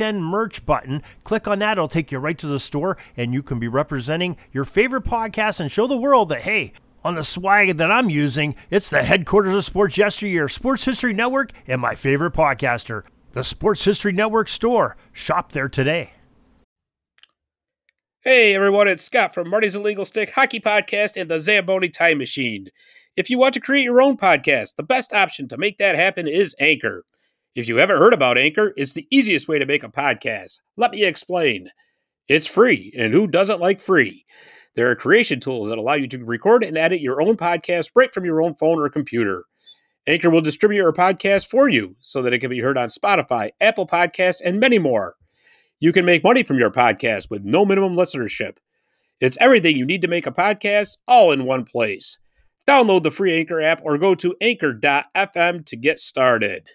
merch button. Click on that, it'll take you right to the store, and you can be representing your favorite podcast and show the world that, hey, on the swag that I'm using, it's the headquarters of Sports Yesteryear, Sports History Network, and my favorite podcaster, the Sports History Network store. Shop there today. Hey everyone, it's Scott from Marty's Illegal Stick Hockey Podcast and the Zamboni Time Machine. If you want to create your own podcast, the best option to make that happen is Anchor. If you haven't heard about Anchor, it's the easiest way to make a podcast. Let me explain. It's free, and who doesn't like free? There are creation tools that allow you to record and edit your own podcast right from your own phone or computer. Anchor will distribute your podcast for you so that it can be heard on Spotify, Apple Podcasts, and many more. You can make money from your podcast with no minimum listenership. It's everything you need to make a podcast all in one place. Download the free Anchor app or go to anchor.fm to get started.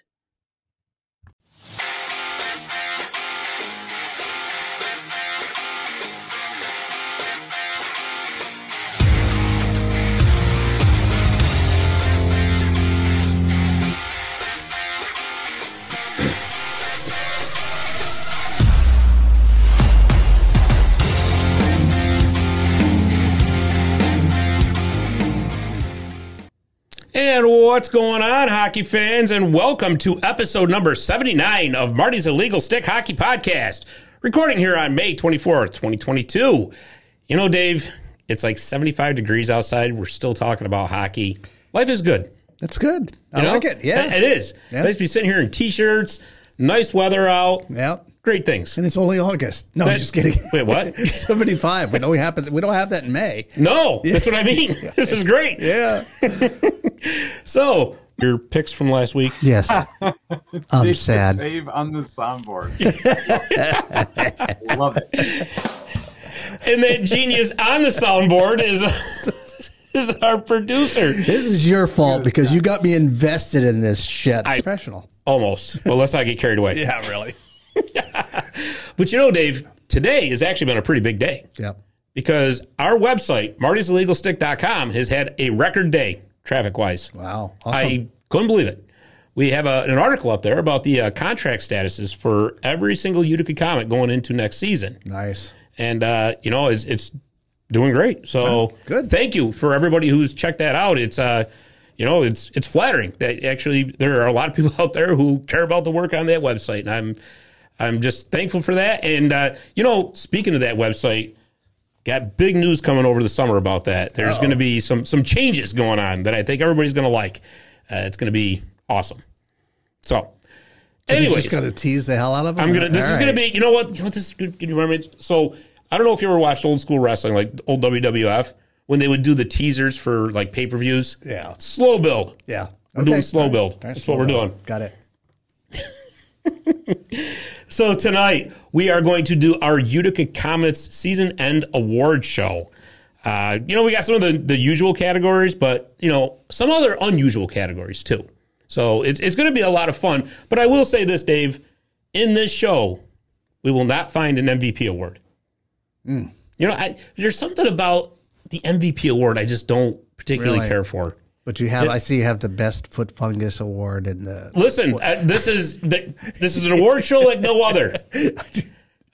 And what's going on, hockey fans? And welcome to episode number 79 of Marty's Illegal Stick Hockey Podcast, recording here on May 24th, 2022. You know, Dave, it's like 75 degrees outside. We're still talking about hockey. Life is good. That's good. I You know? like it. Yeah. It is. Nice to be sitting here in t shirts, nice weather out, Yeah. great things. And it's only August. No, I'm just kidding. Wait, what? 75. We don't have we don't have that in May. No, that's what I mean. This is great. Yeah. So, your picks from last week. Yes. I'm Save- sad. Save on the soundboard. Love it. And that genius on the soundboard is is our producer. This is your fault because you got me invested in this shit. Professional. Almost. Well, let's not get carried away. Yeah, really. But you know, Dave, today has actually been a pretty big day Yep. because our website, martysillegalstick.com, has had a record day traffic wise. Wow. Awesome. I couldn't believe it. We have a, an article up there about the uh, contract statuses for every single Utica Comet going into next season. nice. and uh, you know it's, it's doing great. So good. Thank you for everybody who's checked that out. It's uh, you know, it's it's flattering that actually there are a lot of people out there who care about the work on that website, and I'm I'm just thankful for that. And uh, you know, speaking of that website. Got big news coming over the summer about that. There's going to be some some changes going on that I think everybody's going to like. Uh, it's going to be awesome. So, anyways, just got to tease the hell out of them. I'm gonna. This All is gonna be. You know what? You know what? This is good. You remember? So I don't know if you ever watched old school wrestling, like old WWF, when they would do the teasers for like pay per views. Yeah. Slow build. Yeah. We're doing slow build. Right, That's slow what we're build. doing. Got it. So tonight we are going to do our Utica Comets season end award show. Uh, you know, we got some of the, the usual categories, but you know, some other unusual categories too. So it's it's going to be a lot of fun. But I will say this, Dave, in this show, we will not find an MVP award. Hmm. You know, I, there's something about the MVP award I just don't particularly Really? care for. But you have, I see you have the best foot fungus award in the. Listen, uh, this is the, this is an award show like no other.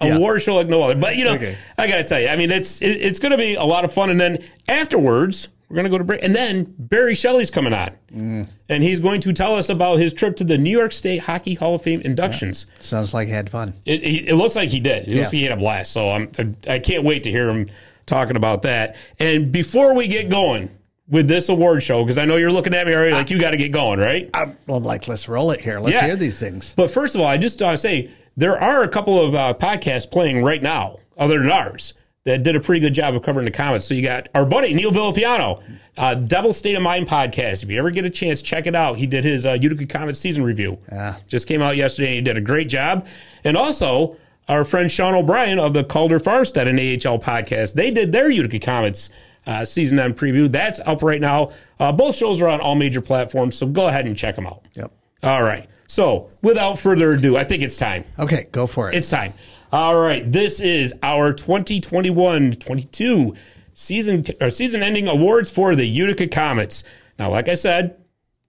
Award show like no other. But you know, Okay. I got to tell you, I mean, it's it, it's going to be a lot of fun. And then afterwards, we're going to go to break. And then Barry Shelley's coming on, Mm. and he's going to tell us about his trip to the New York State Hockey Hall of Fame inductions. Sounds like he had fun. It, he, it looks like he did. It looks like he had a blast. So I'm I can't wait to hear him talking about that. And before we get going with this award show, because I know you're looking at me already like you got to get going, right? I'm, I'm like, let's roll it here. Let's Yeah. hear these things. But first of all, I just want to say there are a couple of uh, podcasts playing right now, other than ours, that did a pretty good job of covering the Comets. So you got our buddy Neil Villapiano, uh, Devil State of Mind podcast. If you ever get a chance, check it out. He did his uh, Utica Comets season review. Yeah. Just came out yesterday and he did a great job. And also, our friend Sean O'Brien of the Calder Farstead and AHL podcast, they did their Utica Comets uh, season end preview. That's up right now. Uh, both shows are on all major platforms, so go ahead and check them out. Yep. All right. So, without further ado, I think it's time. Okay, go for it. It's time. All right. This is our 2021-22 season or season ending awards for the Utica Comets. Now, like I said,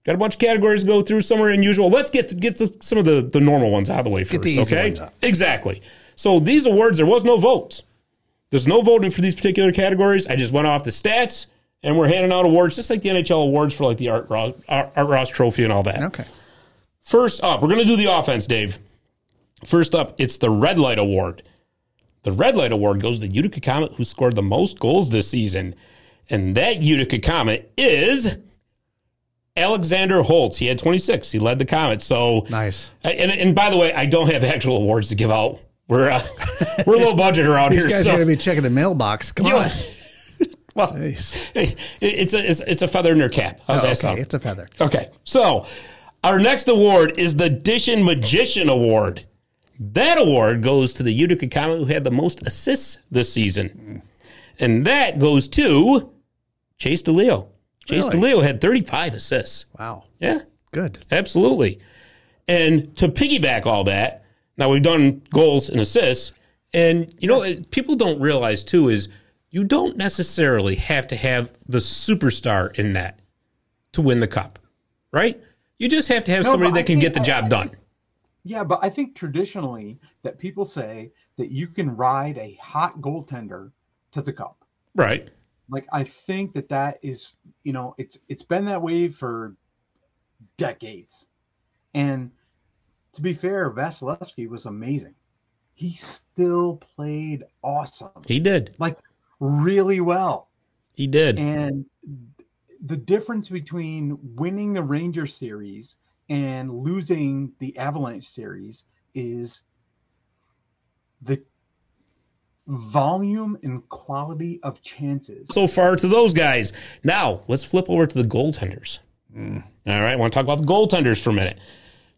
got a bunch of categories to go through. Some are unusual. Let's get to, get to some of the, the normal ones out of the way first. okay. Exactly. So these awards, there was no votes. There's no voting for these particular categories. I just went off the stats, and we're handing out awards just like the NHL awards for like the Art Ross, Art Ross Trophy and all that. okay. First up, we're going to do the offense, Dave. First up, it's the Red Light Award. The Red Light Award goes to the Utica Comet who scored the most goals this season. And that Utica Comet is Alexander Holtz. He had 26. He led the Comet. So Nice. And, and by the way, I don't have actual awards to give out. We're uh, we're low budget around These here. guys so- are going to be checking the mailbox. Come You- on. well, hey, it's a it's, it's a feather in their cap. How's Oh, that sound? okay, it's a feather. Okay, so our next award is the Dishin Magician Award. That award goes to the Utica Comet who had the most assists this season. And that goes to Chase DeLeo. Chase Really? DeLeo had 35 assists. Wow. Yeah, Good. absolutely. And to piggyback all that, now we've done goals and assists. And, you know, people don't realize too is you don't necessarily have to have the superstar in that to win the cup, right? You just have to have No, somebody that can get the job done. Yeah, but I think traditionally that people say that you can ride a hot goaltender to the cup. Right. Like I think that that is, you know, it's it's been that way for decades. And to be fair, Vasilevsky was amazing. He still played awesome, He did. like really well. He did. And the difference between winning the Ranger series and losing the Avalanche series is the volume and quality of chances. so far to those guys. Now let's flip over to the goaltenders. Mm. All right, I want to talk about the goaltenders for a minute.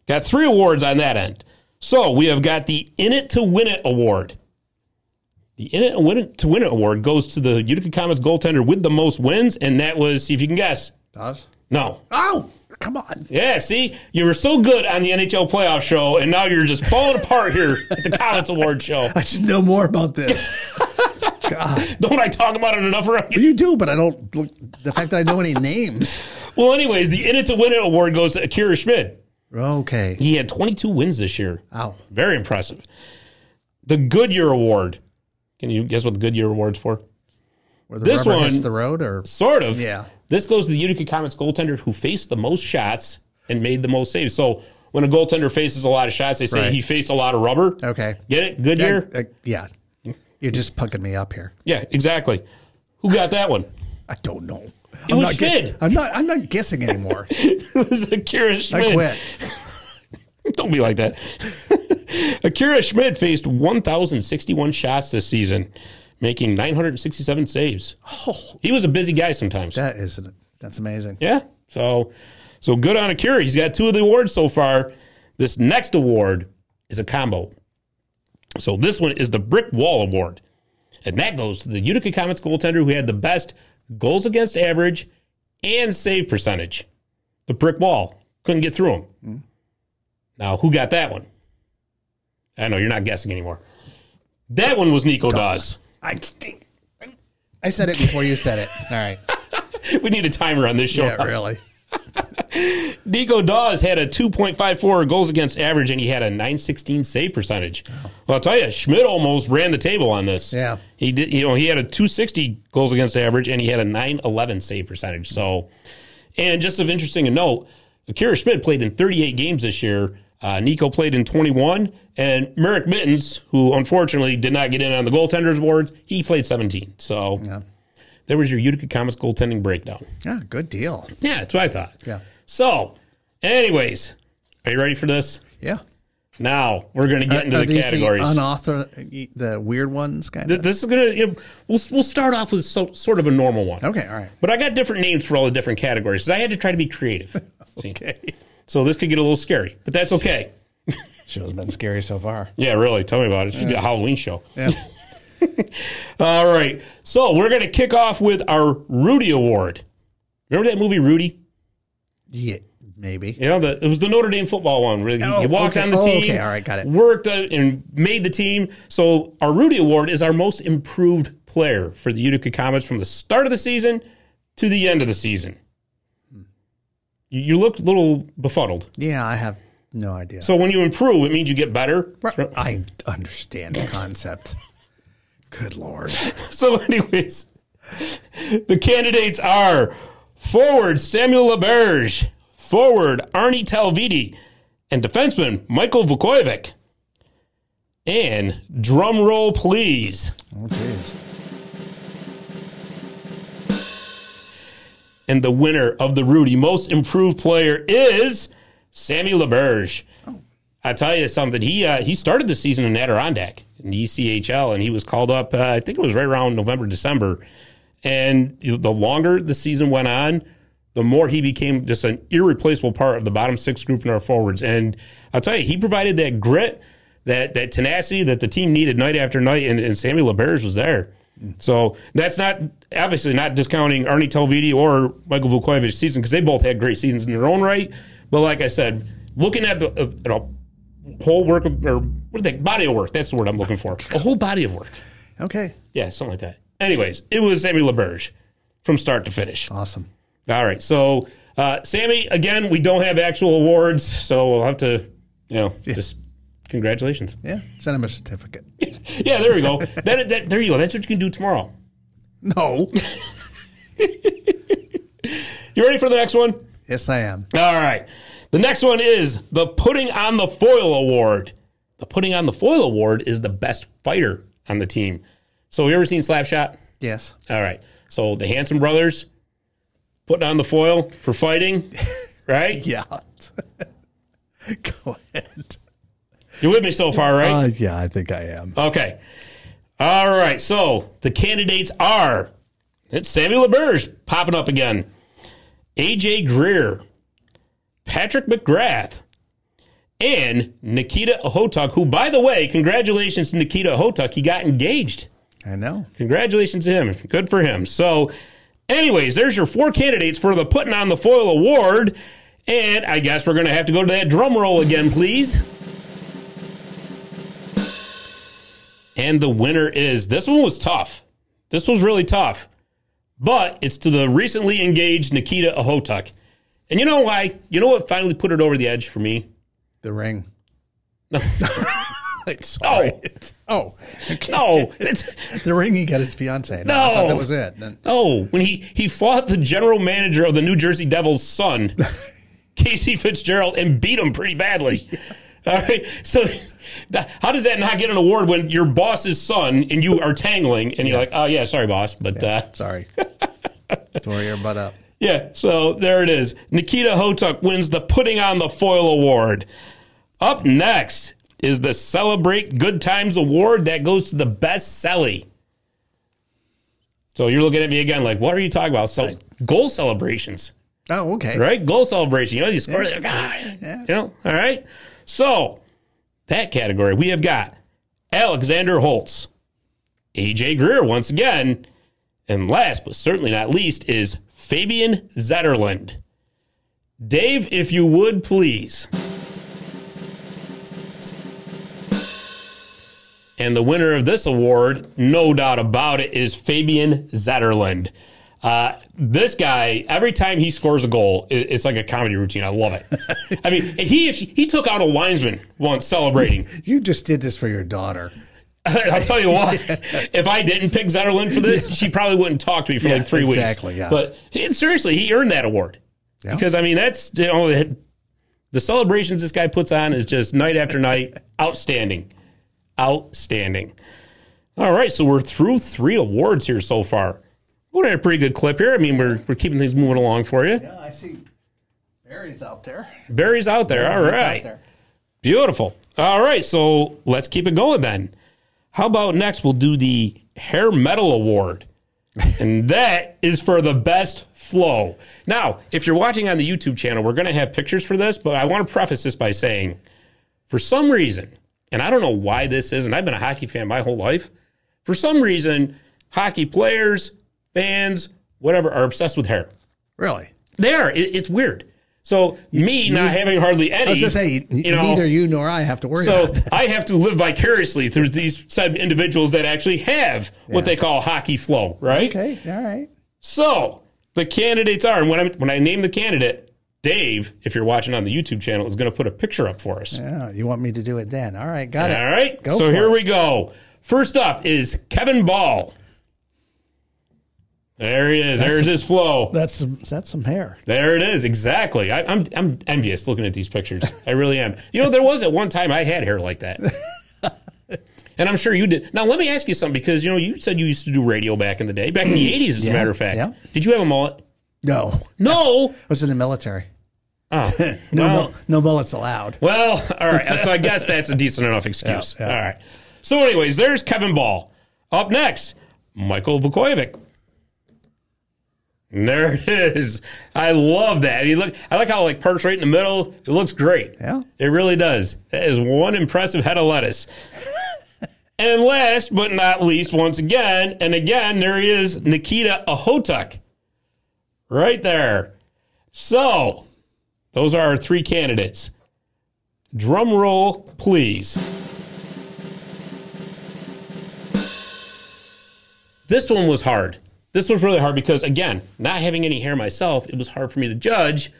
Got three awards on that end. So we have got the In It to Win It award. The In It to Win It, to Win It award goes to the Utica Comets goaltender with the most wins, and that was, see if you can guess. Does? No. Oh, come on. Yeah, see, you were so good on the NHL playoff show, and now you're just falling apart here at the Comets award show. I should know more about this. God. Don't I talk about it enough around here? You do, but I don't look. The fact that I know any names. Well, anyways, the In It to Win It award goes to Akira Schmid. Okay. He had 22 wins this year. Wow. Very impressive. The Goodyear Award. Can you guess what the Goodyear Award's for? Where the This one- the road, or Sort of. Yeah. This goes to the Utica Comets goaltender who faced the most shots and made the most saves. So when a goaltender faces a lot of shots, they say Right. he faced a lot of rubber. okay. Get it? Goodyear? Uh, yeah. You're just pucking me up here. Yeah, exactly. Who got that one? I don't know. It I'm was Schmid. I'm not. I'm not guessing anymore. it was Akira Schmid. I quit. Don't be like that. Akira Schmid faced 1,061 shots this season, making 967 saves. Oh, He was a busy guy sometimes. that is. That's amazing. Yeah. So, so good on Akira. He's got two of the awards so far. This next award is a combo. So this one is the Brick Wall Award, and that goes to the Utica Comets goaltender who had the best goals against average and save percentage. The brick wall couldn't get through him. Mm. Now, who got that one? I know you're not guessing anymore. That one was Nico Daws. I. I said it before you said it. All right. We need a timer on this show. Yeah. Really. Nico Daws had a 2.54 goals against average and he had a 916 save percentage. Well, I'll tell you, Schmid almost ran the table on this. Yeah. He did, you know, he had a 260 goals against average and he had a 911 save percentage. So, and just of interesting to note, Akira Schmid played in 38 games this year. Uh, Nico played in 21, and Mareks Mitens, who unfortunately did not get in on the goaltenders awards, he played 17. So Yeah. there was your Utica Comets goaltending breakdown. Yeah. Good deal. Yeah, that's what I thought. Yeah. So, anyways, are you ready for this? Yeah. Now we're going to get into Are the these categories. The unauthorized, the weird ones, kind of. this is going to, you know, we'll, we'll start off with so, sort of a normal one. Okay, all right. But I got different names for all the different categories 'cause I had to try to be creative. See? Okay. So this could get a little scary, but that's okay. Show's been scary so far. Yeah, really. Tell me about it. It should be a Halloween show. Yeah. All right. So we're going to kick off with our Rudy Award. Remember that movie, Rudy? Yeah, maybe. You know, the, it was the Notre Dame football one. Where he, Oh, he walked okay. on the Oh, team. okay. All right, got it. Worked and made the team. So our Rudy Award is our most improved player for the Utica Comets from the start of the season to the end of the season. You, you look a little befuddled. Yeah, I have no idea. So when you improve, it means you get better. I understand the concept. Good lord. So, anyways, the candidates are forward Samuel LaBerge, forward Aarne Talvitie, and defenseman Michael Vukojevic. And drum roll, please. Oh. And the winner of the Rudy Most Improved Player is Sammy LaBerge. I tell you something. He uh, he started the season in Adirondack in the ECHL, and he was called up. Uh, I think it was right around November, December. And the longer the season went on, the more he became just an irreplaceable part of the bottom six group in our forwards. And I'll tell you, he provided that grit, that that tenacity that the team needed night after night, and, and Sammy LaBerge was there. So that's not obviously not discounting Aarne Talvitie or Michael Vukojevic's season because they both had great seasons in their own right. But like I said, looking at the uh, you know, whole work of, or what are they body of work? That's the word I'm looking for. A whole body of work. Okay. Yeah, something like that. Anyways, it was Sammy LaBerge from start to finish. Awesome. All right. So, uh, Sammy, again, we don't have actual awards, so we'll have to, you know, just congratulations. Yeah. Send him a certificate. Yeah, there you go. that, that, there you go. That's what you can do tomorrow. No. You ready for the next one? yes, I am. All right. The next one is the Putting on the Foil Award. The Putting on the Foil Award is the best fighter on the team. So, you ever seen Slapshot? Yes. All right. So, the Hanson brothers putting on the foil for fighting, right? Yeah. Go ahead. You're with me so far, right? Uh, yeah, I think I am. Okay. All right. So the candidates are it's Samuel LaBerge popping up again, AJ Greer, Patrick McGrath, and Nikita Okhotiuk, who, by the way, congratulations to Nikita Okhotiuk. He got engaged. I know. Congratulations to him. Good for him. So, anyways, there's your four candidates for the Putting on the Foil Award. And I guess we're going to have to go to that drum roll again, please. And the winner is this one was tough. This was really tough. But it's to the recently engaged Nikita Okhotiuk. And you know why? You know what finally put it over the edge for me? The ring. No. Sorry. No. Oh. Okay. No. The ring he got his fiance. No. I No. thought that was it. Then- No, when he he fought the general manager of the New Jersey Devils' son, Casey Fitzgerald, and beat him pretty badly. All right, so that, how does that not get an award when your boss's son and you are tangling and you're like, oh yeah, sorry boss, but uh, Sorry. Tore your butt up. yeah. So there it is. Nikita Okhotiuk wins the Putting on the Foil Award. Up next is the Celebrate Good Times Award that goes to the best celly. So you're looking at me again like, what are you talking about? So goal celebrations, Oh, okay. right? Goal celebration. You know, you score. like, ah, You know, all right. So that category we have got Alexander Holtz, AJ Greer once again, and last but certainly not least is Fabian Zetterlund. Dave, if you would please. And the winner of this award, no doubt about it, is Fabian Zetterlund. Uh, this guy, every time he scores a goal, it, it's like a comedy routine. I love it. I mean, he actually, he took out a linesman once celebrating. You just did this for your daughter. I'll tell you what, if I didn't pick Zetterlund for this, she probably wouldn't talk to me for Yeah, like three exactly, weeks. yeah. But seriously, he earned that award Yeah. because I mean that's you know the celebrations this guy puts on is just night after night outstanding, outstanding. All right, so we're through three awards here so far. We're at a pretty good clip here. I mean, we're we're keeping things moving along for you. Yeah, I see Barry's out there. Barry's out there. All out there. Beautiful. All right, so let's keep it going then. How about next we'll do the Hair Metal Award. and that is for the best flow. Now, if you're watching on the YouTube channel, we're going to have pictures for this, but I want to preface this by saying for some reason, and I don't know why this is, and I've been a hockey fan my whole life, for some reason, hockey players, fans, whatever, are obsessed with hair. Really? They are. It, it's weird. So me not having hardly any, I was just say, you know, neither you nor I have to worry so. I have to live vicariously through these said individuals that actually have what they call hockey flow, right? Okay, all right. So the candidates are, and when I when I name the candidate, Dave, if you're watching on the YouTube channel, is going to put a picture up for us. Yeah, you want me to do it then? All right, got it. All right. Go so here it. we go. First up is Kevin Bahl. There he is. There's his flow. That's some, that's some hair. There it is. Exactly. I, I'm I'm envious looking at these pictures. I really am. You know, there was at one time I had hair like that. And I'm sure you did. Now, let me ask you something because, you know, you said you used to do radio back in the day, back in the mm. 80s, as a matter of fact. yeah. Did you have a mullet? No, No. I was in the military. Oh. No, well, no bullets allowed. well, all right. So I guess that's a decent enough excuse. Yeah, yeah. All right. So, anyways, there's Kevin Bahl. Up next, Michael Vukojevic. And there it is. I love that. I, mean, look, I like how like parks right in the middle. It looks great. Yeah. It really does. That is one impressive head of lettuce. and last but not least, once again, and again, there he is, Nikita Okhotiuk. Right there. So, those are our three candidates. Drum roll, please. This one was hard. This was really hard because, again, not having any hair myself, it was hard for me to judge.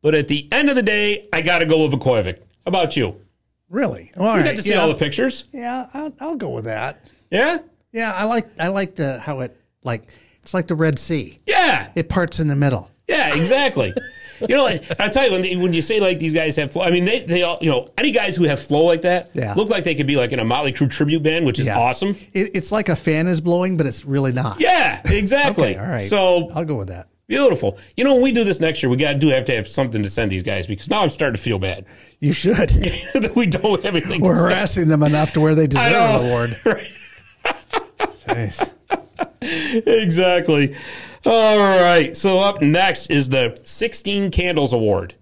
But at the end of the day, I got to go with Vukojevic. How about you? Really? All You right. got to see yeah. all the pictures. Yeah, I'll, I'll go with that. Yeah? Yeah, I like I like the how it like it's like the Red Sea. Yeah. It parts in the middle. Yeah, exactly. you know, I tell you when they, when you say like these guys have flow, I mean they they all you know any guys who have flow like that Yeah. look like they could be like in a Motley Crue tribute band, which is Yeah. awesome. It, it's like a fan is blowing, but it's really not. Yeah, exactly. Okay, all right. So I'll go with that. beautiful. You know, when we do this next year, we got to do have to have something to send these guys because now I'm starting to feel bad You should. that we don't have anything. We're to send. harassing them enough to where they deserve an award. Right. Jeez. Exactly. All right. So up next is the 16 Candles Award.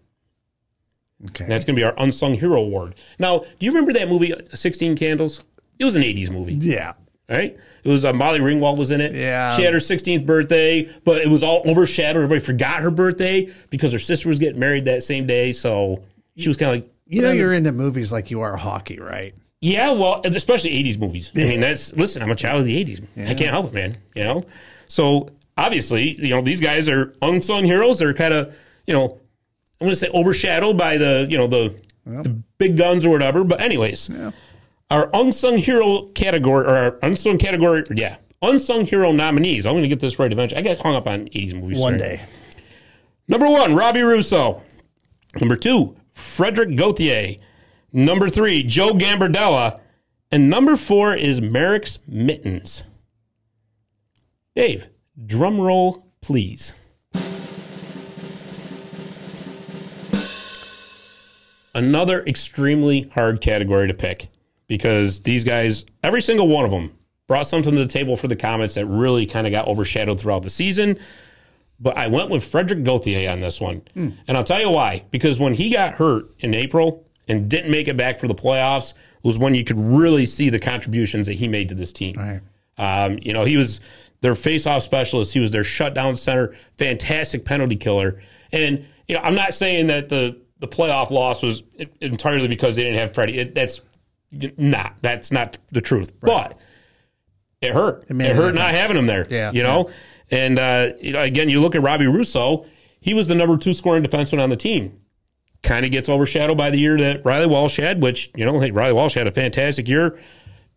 Okay. That's going to be our unsung hero award. Now, do you remember that movie, 16 Candles? It was an 80s movie. yeah. right? It was uh, Molly Ringwald was in it. Yeah. she had her 16th birthday, but it was all overshadowed. Everybody forgot her birthday because her sister was getting married that same day. So she was kind of like, You know you're into movies like you are hockey, right? yeah, well, especially 80s movies. I mean, that's listen. I'm a child of the 80s. I can't help it, man. You know, so obviously, you know, these guys are unsung heroes. They're kind of, you know, I'm going to say overshadowed by the, you know, the, the big guns or whatever. But anyways, our unsung hero category or our unsung category, yeah, unsung hero nominees. I'm going to get this right eventually. I got hung up on 80s movies One sorry. day. Number one, Robbie Russo. Number two, Frederick Gauthier. Number three, Joe Gambardella. And number four is Mareks Mitens. Dave, drum roll, please. Another extremely hard category to pick because these guys, every single one of them, brought something to the table for the Comets that really kind of got overshadowed throughout the season but I went with Frederick Gauthier on this one. And I'll tell you why. Because when he got hurt in April and didn't make it back for the playoffs, was when you could really see the contributions that he made to this team. Right. Um, you know, he was their face-off specialist. He was their shutdown center, fantastic penalty killer. And you know, I'm not saying that the the playoff loss was entirely because they didn't have Freddie. It, that's not. That's not the truth. But it hurt. It, a hurt not having him there. Yeah. You know, and uh, you know, again, you look at Robbie Russo. He was the number two scoring defenseman on the team. Kind of gets overshadowed by the year that Reilly Walsh had, which you know, hey, Reilly Walsh had a fantastic year.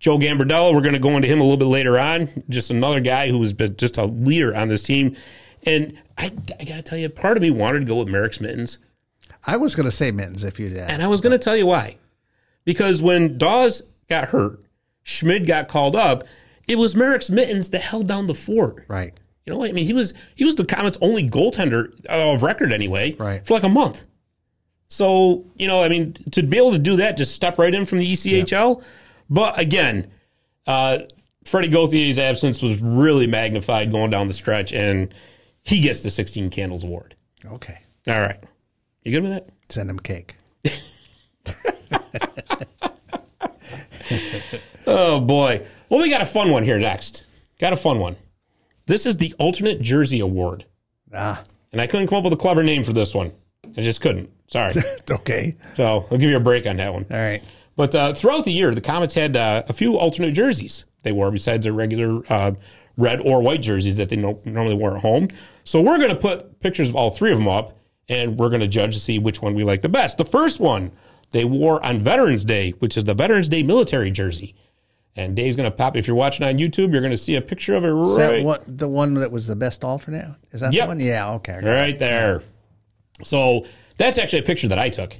Joe Gambardella, we're going to go into him a little bit later on. Just another guy who was been just a leader on this team. And I, I got to tell you, part of me wanted to go with Mareks Mitens. I was going to say mittens if you'd asked. And I was going to tell you why. Because when Daws got hurt, Schmid got called up, it was Merrick's Mittens that held down the fort. right. You know, I mean, he was he was the Comets' only goaltender uh, of record anyway, Right. For like a month. So, you know, I mean, to be able to do that, just step right in from the ECHL. But again, uh, Freddie Gauthier's absence was really magnified going down the stretch, and he gets the 16 Candles Award. Okay. All right. You good with that? Send him cake. Oh, boy. Well, we got a fun one here next. Got a fun one. This is the Alternate Jersey Award. Ah, And I couldn't come up with a clever name for this one. I just couldn't. Sorry. it's okay. so I'll give you a break on that one. All right. But uh, throughout the year, the Comets had uh, a few alternate jerseys they wore besides their regular uh, red or white jerseys that they no- normally wear at home. So we're going to put pictures of all three of them up, and we're going to judge to see which one we like the best. The first one they wore on Veterans Day, which is the Veterans Day military jersey. And Dave's going to pop. If you're watching on YouTube, you're going to see a picture of it. right, that what the one that was the best alternate? Is that Yep. the one? Yeah. Okay. I got it. right there. So that's actually a picture that I took.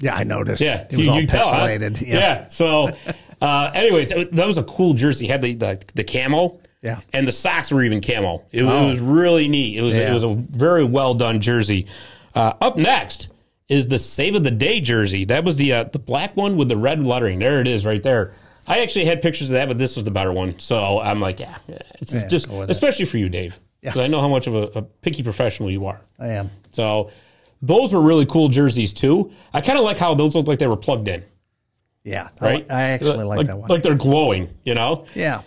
Yeah, I noticed. Yeah, it was all can tell, huh? pixelated. Yeah. So, uh, anyways, it- that was a cool jersey. It had the, the the camo. Yeah. And the socks were even camel. It, Oh. it was really neat. It was it was a very well done jersey. Uh, up next is the Save of the Day jersey. That was the uh, the black one with the red lettering. There it is, right there. I actually had pictures of that, but this was the better one. So I'm like, yeah, it's Yeah, just with it. especially for you, Dave, because I know how much of a, a picky professional you are. I am. So those were really cool jerseys too. I kind of like how those look like they were plugged in Yeah. Right? I, actually like, that one. Like they're glowing, you know? yeah.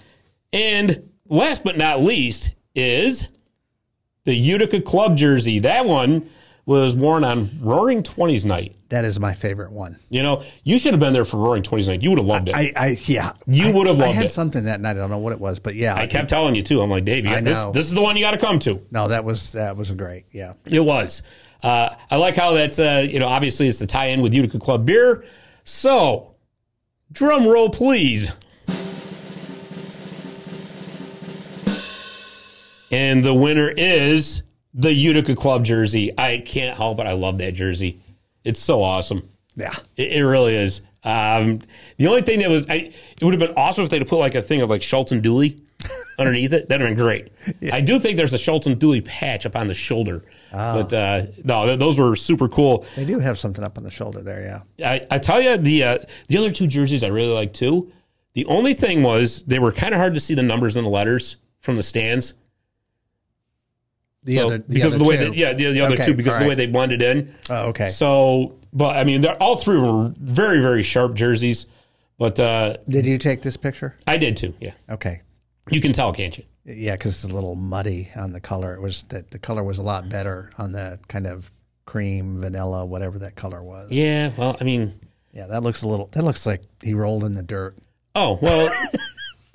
And last but not least is the Utica Club jersey. That one was worn on Roaring Twenties night. That is my favorite one. You know, you should have been there for Roaring Twenties night. You would have loved it. I, I, I yeah. You I- would have loved it. I had it. something that night. I don't know what it was, but yeah. I kept telling you too. I'm like, Dave, you I got this. know. This is the one you got to come to. no, that was that was great. Yeah. It was. Uh, I like how that's, uh, you know, obviously it's the tie in with Utica Club beer. So, drum roll, please. And the winner is the Utica Club jersey. I can't help it. I love that jersey. It's so awesome. Yeah. It, it really is. Um, the only thing that was, I, it would have been awesome if they'd put like a thing of like Schultz and Dooley underneath it. That'd have been great. I do think there's a Schultz and Dooley patch up on the shoulder. But uh, no, th- those were super cool. They do have something up on the shoulder there. Yeah. I, I tell you, the uh, the other two jerseys I really like too. The only thing was they were kind of hard to see the numbers and the letters from the stands. The So- other the because other of the way two. that yeah the, the other Okay, two because of the all way they blended in. Oh, okay. So, but I mean, they're all three were very very sharp jerseys. But uh, Did you take this picture? I did too. Yeah, Okay. you can tell, can't you? Yeah, because it's a little muddy on the color. It was that the color was a lot better on the kind of cream, vanilla, whatever that color was. Yeah. Well, I mean, Yeah, that looks a little. That looks like he rolled in the dirt. oh well.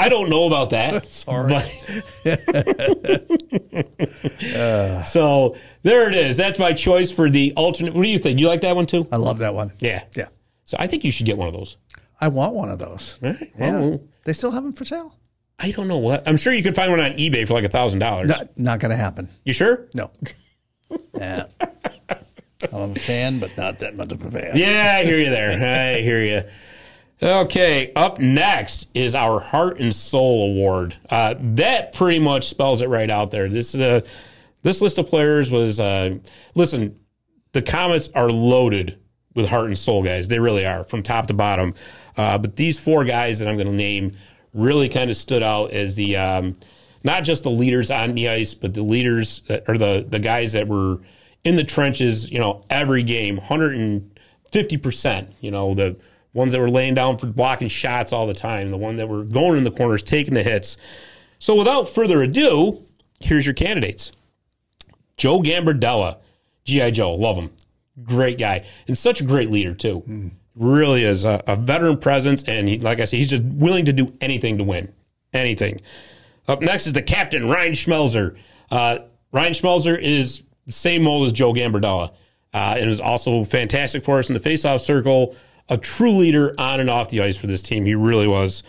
I don't know about that. Sorry. but- so there it is. That's my choice for the alternate. What do you think? You like that one too? I love that one. Yeah. Yeah, So I think you should get one of those. I want one of those. All right. Yeah, Well, they still have them for sale. I don't know what. I'm sure you could find one on eBay for like a thousand dollars. Not, not going to happen. You sure? No. yeah. I'm a fan, but not that much of a fan. Yeah, I hear you there. I hear you. Okay, up next is our Heart and Soul Award. Uh, that pretty much spells it right out there. This is a this list of players was uh, listen. The Comets are loaded with heart and soul guys. They really are from top to bottom. Uh, but these four guys that I'm going to name really kind of stood out as the um, not just the leaders on the ice, but the leaders that, or the the guys that were in the trenches. You know, every game, 150 percent. You know, the ones that were laying down for blocking shots all the time, the one that were going in the corners, taking the hits. So, without further ado, here's your candidates: Joe Gambardella, GI Joe, love him, great guy, and such a great leader too. Really is a, a veteran presence, and he, like I said, he's just willing to do anything to win, anything. Up next is the captain, Ryan Schmelzer. Uh, Ryan Schmelzer is the same mold as Joe Gambardella, uh, and is also fantastic for us in the faceoff circle. A true leader on and off the ice for this team. He really was.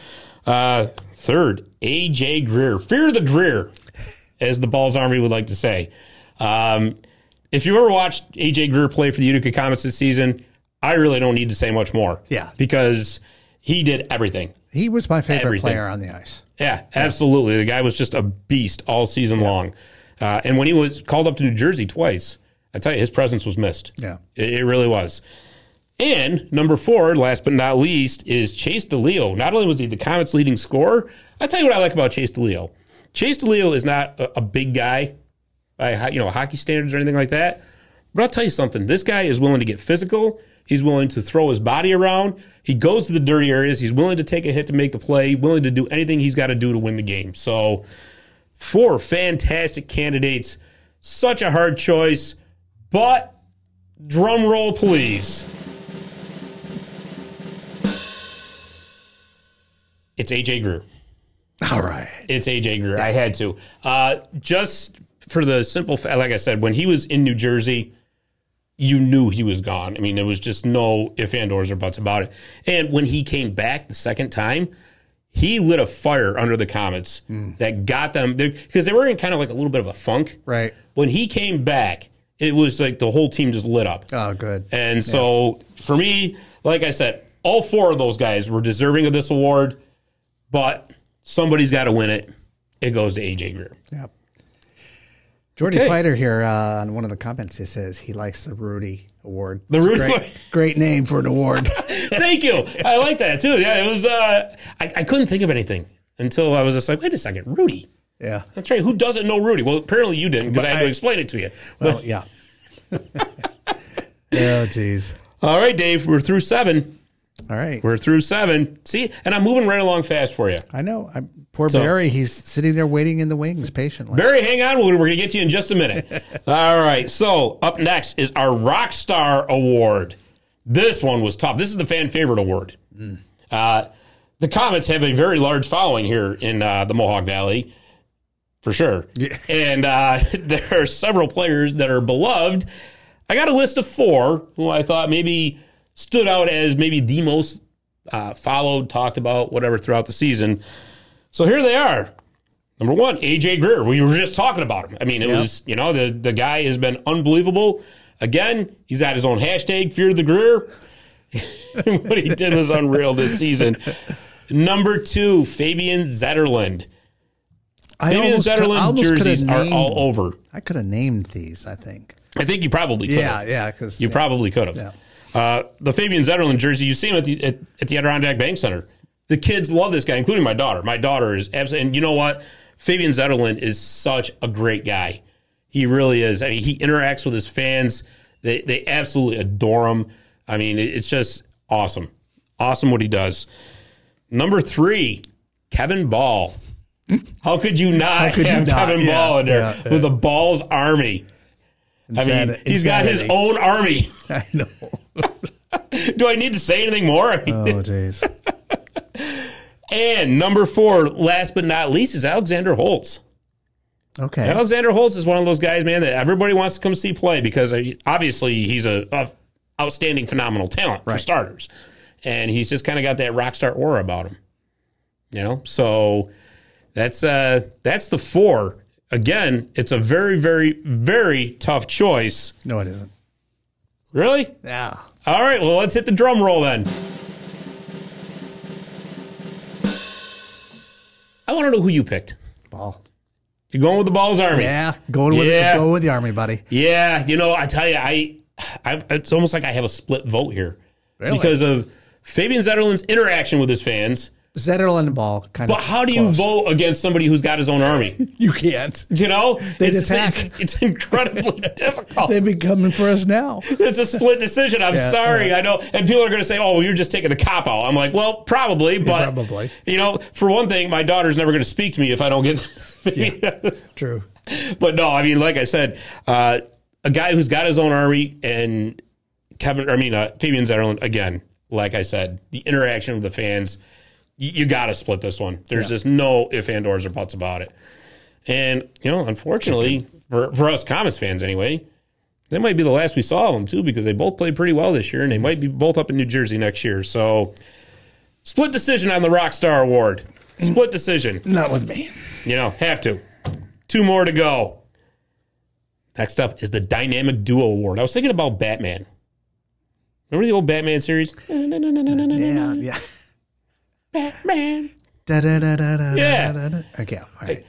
Uh, third, AJ Greer, fear the Greer, as the Bahl's Army would like to say. Um, if you ever watched AJ Greer play for the Utica Comets this season, I really don't need to say much more. Yeah. because he did everything. He was my favorite Everything. player on the ice. Yeah, absolutely. The guy was just a beast all season long. Uh, and when he was called up to New Jersey twice, I tell you, his presence was missed. Yeah. It, it really was. And number four, last but not least, is Chase DeLeo. Not only was he the Comets' leading scorer, I tell you what I like about Chase DeLeo. Chase DeLeo is not a, a big guy by you know hockey standards or anything like that. But I'll tell you something. This guy is willing to get physical. He's willing to throw his body around. He goes to the dirty areas. He's willing to take a hit to make the play. Willing to do anything he's got to do to win the game. So, four fantastic candidates. Such a hard choice, but drum roll, please. It's AJ Greer. All right. It's AJ Greer. I had to. Uh, just for the simple fact, like I said, when he was in New Jersey, you knew he was gone. I mean, there was just no if and ors or buts about it. And when he came back the second time, he lit a fire under the Comets hmm. that got them because they were in kind of like a little bit of a funk. Right. When he came back, it was like the whole team just lit up. Oh, good. And so for me, like I said, all four of those guys were deserving of this award, but somebody's got to win it. It goes to AJ Greer. Yep. Jordy Okay. Fighter here uh, on one of the comments, he says he likes the Rudy Award. The Rudy great, Award. great name for an award. Thank you. I like that too. Yeah, it was. Uh, I, I couldn't think of anything until I was just like, wait a second, Rudy. yeah. That's right. Who doesn't know Rudy? Well, apparently you didn't because I had to I- explain it to you. Well, yeah. oh, geez. All right, Dave, we're through seven. All right. We're through seven. See, and I'm moving right along fast for you. I know. I'm, poor So- Barry, he's sitting there waiting in the wings patiently. Barry, hang on. We're, we're going to get to you in just a minute. All right. So, up next is our Rockstar Award. This one was tough. This is the fan favorite award. Uh, the Comets have a very large following here in uh, the Mohawk Valley, for sure. And uh, there are several players that are beloved. I got a list of four who I thought maybe stood out as maybe the most uh, followed, talked about, whatever throughout the season. So here they are. Number one, AJ Greer. We were just talking about him. I mean, it was, you know, the, the guy has been unbelievable. Again, he's got his own hashtag, Fear the Greer. what he did was unreal this season. Number two, Fabian Zetterlund. I Fabian almost could- I Zetterlund almost jerseys are all over. I could have named these, I think. I think you probably could Yeah, have. yeah, because You probably could have. Yeah. Uh, the Fabian Zetterlund jersey, you see him at the at, at the Adirondack Bank Center. The kids love this guy, including my daughter. My daughter is absolutely, and you know what? Fabian Zetterlund is such a great guy. He really is. I mean, he interacts with his fans. They they absolutely adore him. I mean, it- it's just awesome, awesome what he does. Number three, Kevin Bahl. How could you not could you have not? Kevin Yeah, Ball in there yeah, yeah. with the Bahl's Army? I mean, he's got his own army. I know. Do I need to say anything more? Oh, jeez. and number four, last but not least, is Alexander Holtz. Okay. Alexander Holtz is one of those guys, man, that everybody wants to come see play because uh, obviously he's a, a outstanding, phenomenal talent for starters, and he's just kind of got that rock star aura about him. You know, so that's uh that's the four. Again, it's a very, very, very tough choice. No, it isn't. Really? Yeah. All right, well, let's hit the drum roll then. I want to know who you picked. Ball. You're going with the Bahl's Army. Yeah. Going with Yeah. go with the army, buddy. Yeah, you know, I tell you, I, I, it's almost like I have a split vote here Really? because of Fabian Zetterlund's interaction with his fans. Zetterlund and ball kind But of. how do you close. vote against somebody who's got his own army? You can't. You know, They'd it's, attack. It's, it's incredibly difficult. They'd be coming for us now. It's a split decision. I'm Yeah, sorry. yeah. I know. And people are going to say, oh, well, you're just taking the cop out. I'm like, well, probably. But, probably. you know, for one thing, my daughter's never going to speak to me if I don't get. True. but no, I mean, like I said, uh, a guy who's got his own army and Kevin, I mean, uh, Fabian Zetterlund, again, like I said, the interaction with the fans, you, you got to split this one. There's just no if and ors or buts about it. And, you know, unfortunately, for, for us Comets fans anyway, that might be the last we saw of them too, because they both played pretty well this year, and they might be both up in New Jersey next year. So, split decision on the Rockstar Award. Split decision. Not with me. You know, have to. Two more to go. Next up is the Dynamic Duo Award. I was thinking about Batman. Remember the old Batman series? Yeah. Yeah. Batman. Da, da, da, da, da, Yeah. da, da, da. Okay. All right.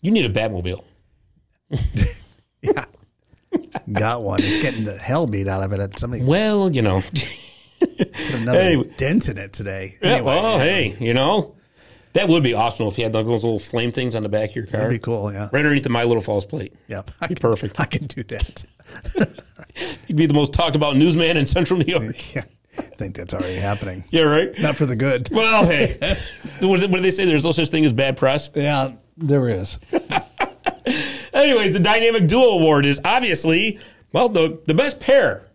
You need a Batmobile. Yeah. got one. He's getting the hell beat out of it. Somebody Well, you know. put another Anyway. dent in it today. Yeah, Anyway, well, yeah, hey, you know, that would be awesome if you had those little flame things on the back of your car. that'd be cool. Yeah, Right underneath the My Little Falls plate. yep. I Be perfect. I can do that. You'd be the most talked about newsman in central New York. Yeah, think that's already happening. Yeah, right? Not for the good. Well, hey. what do they say? There's no such thing as bad press. Yeah, there is. Anyways, the Dynamic Duo Award is obviously, well, the, the best pair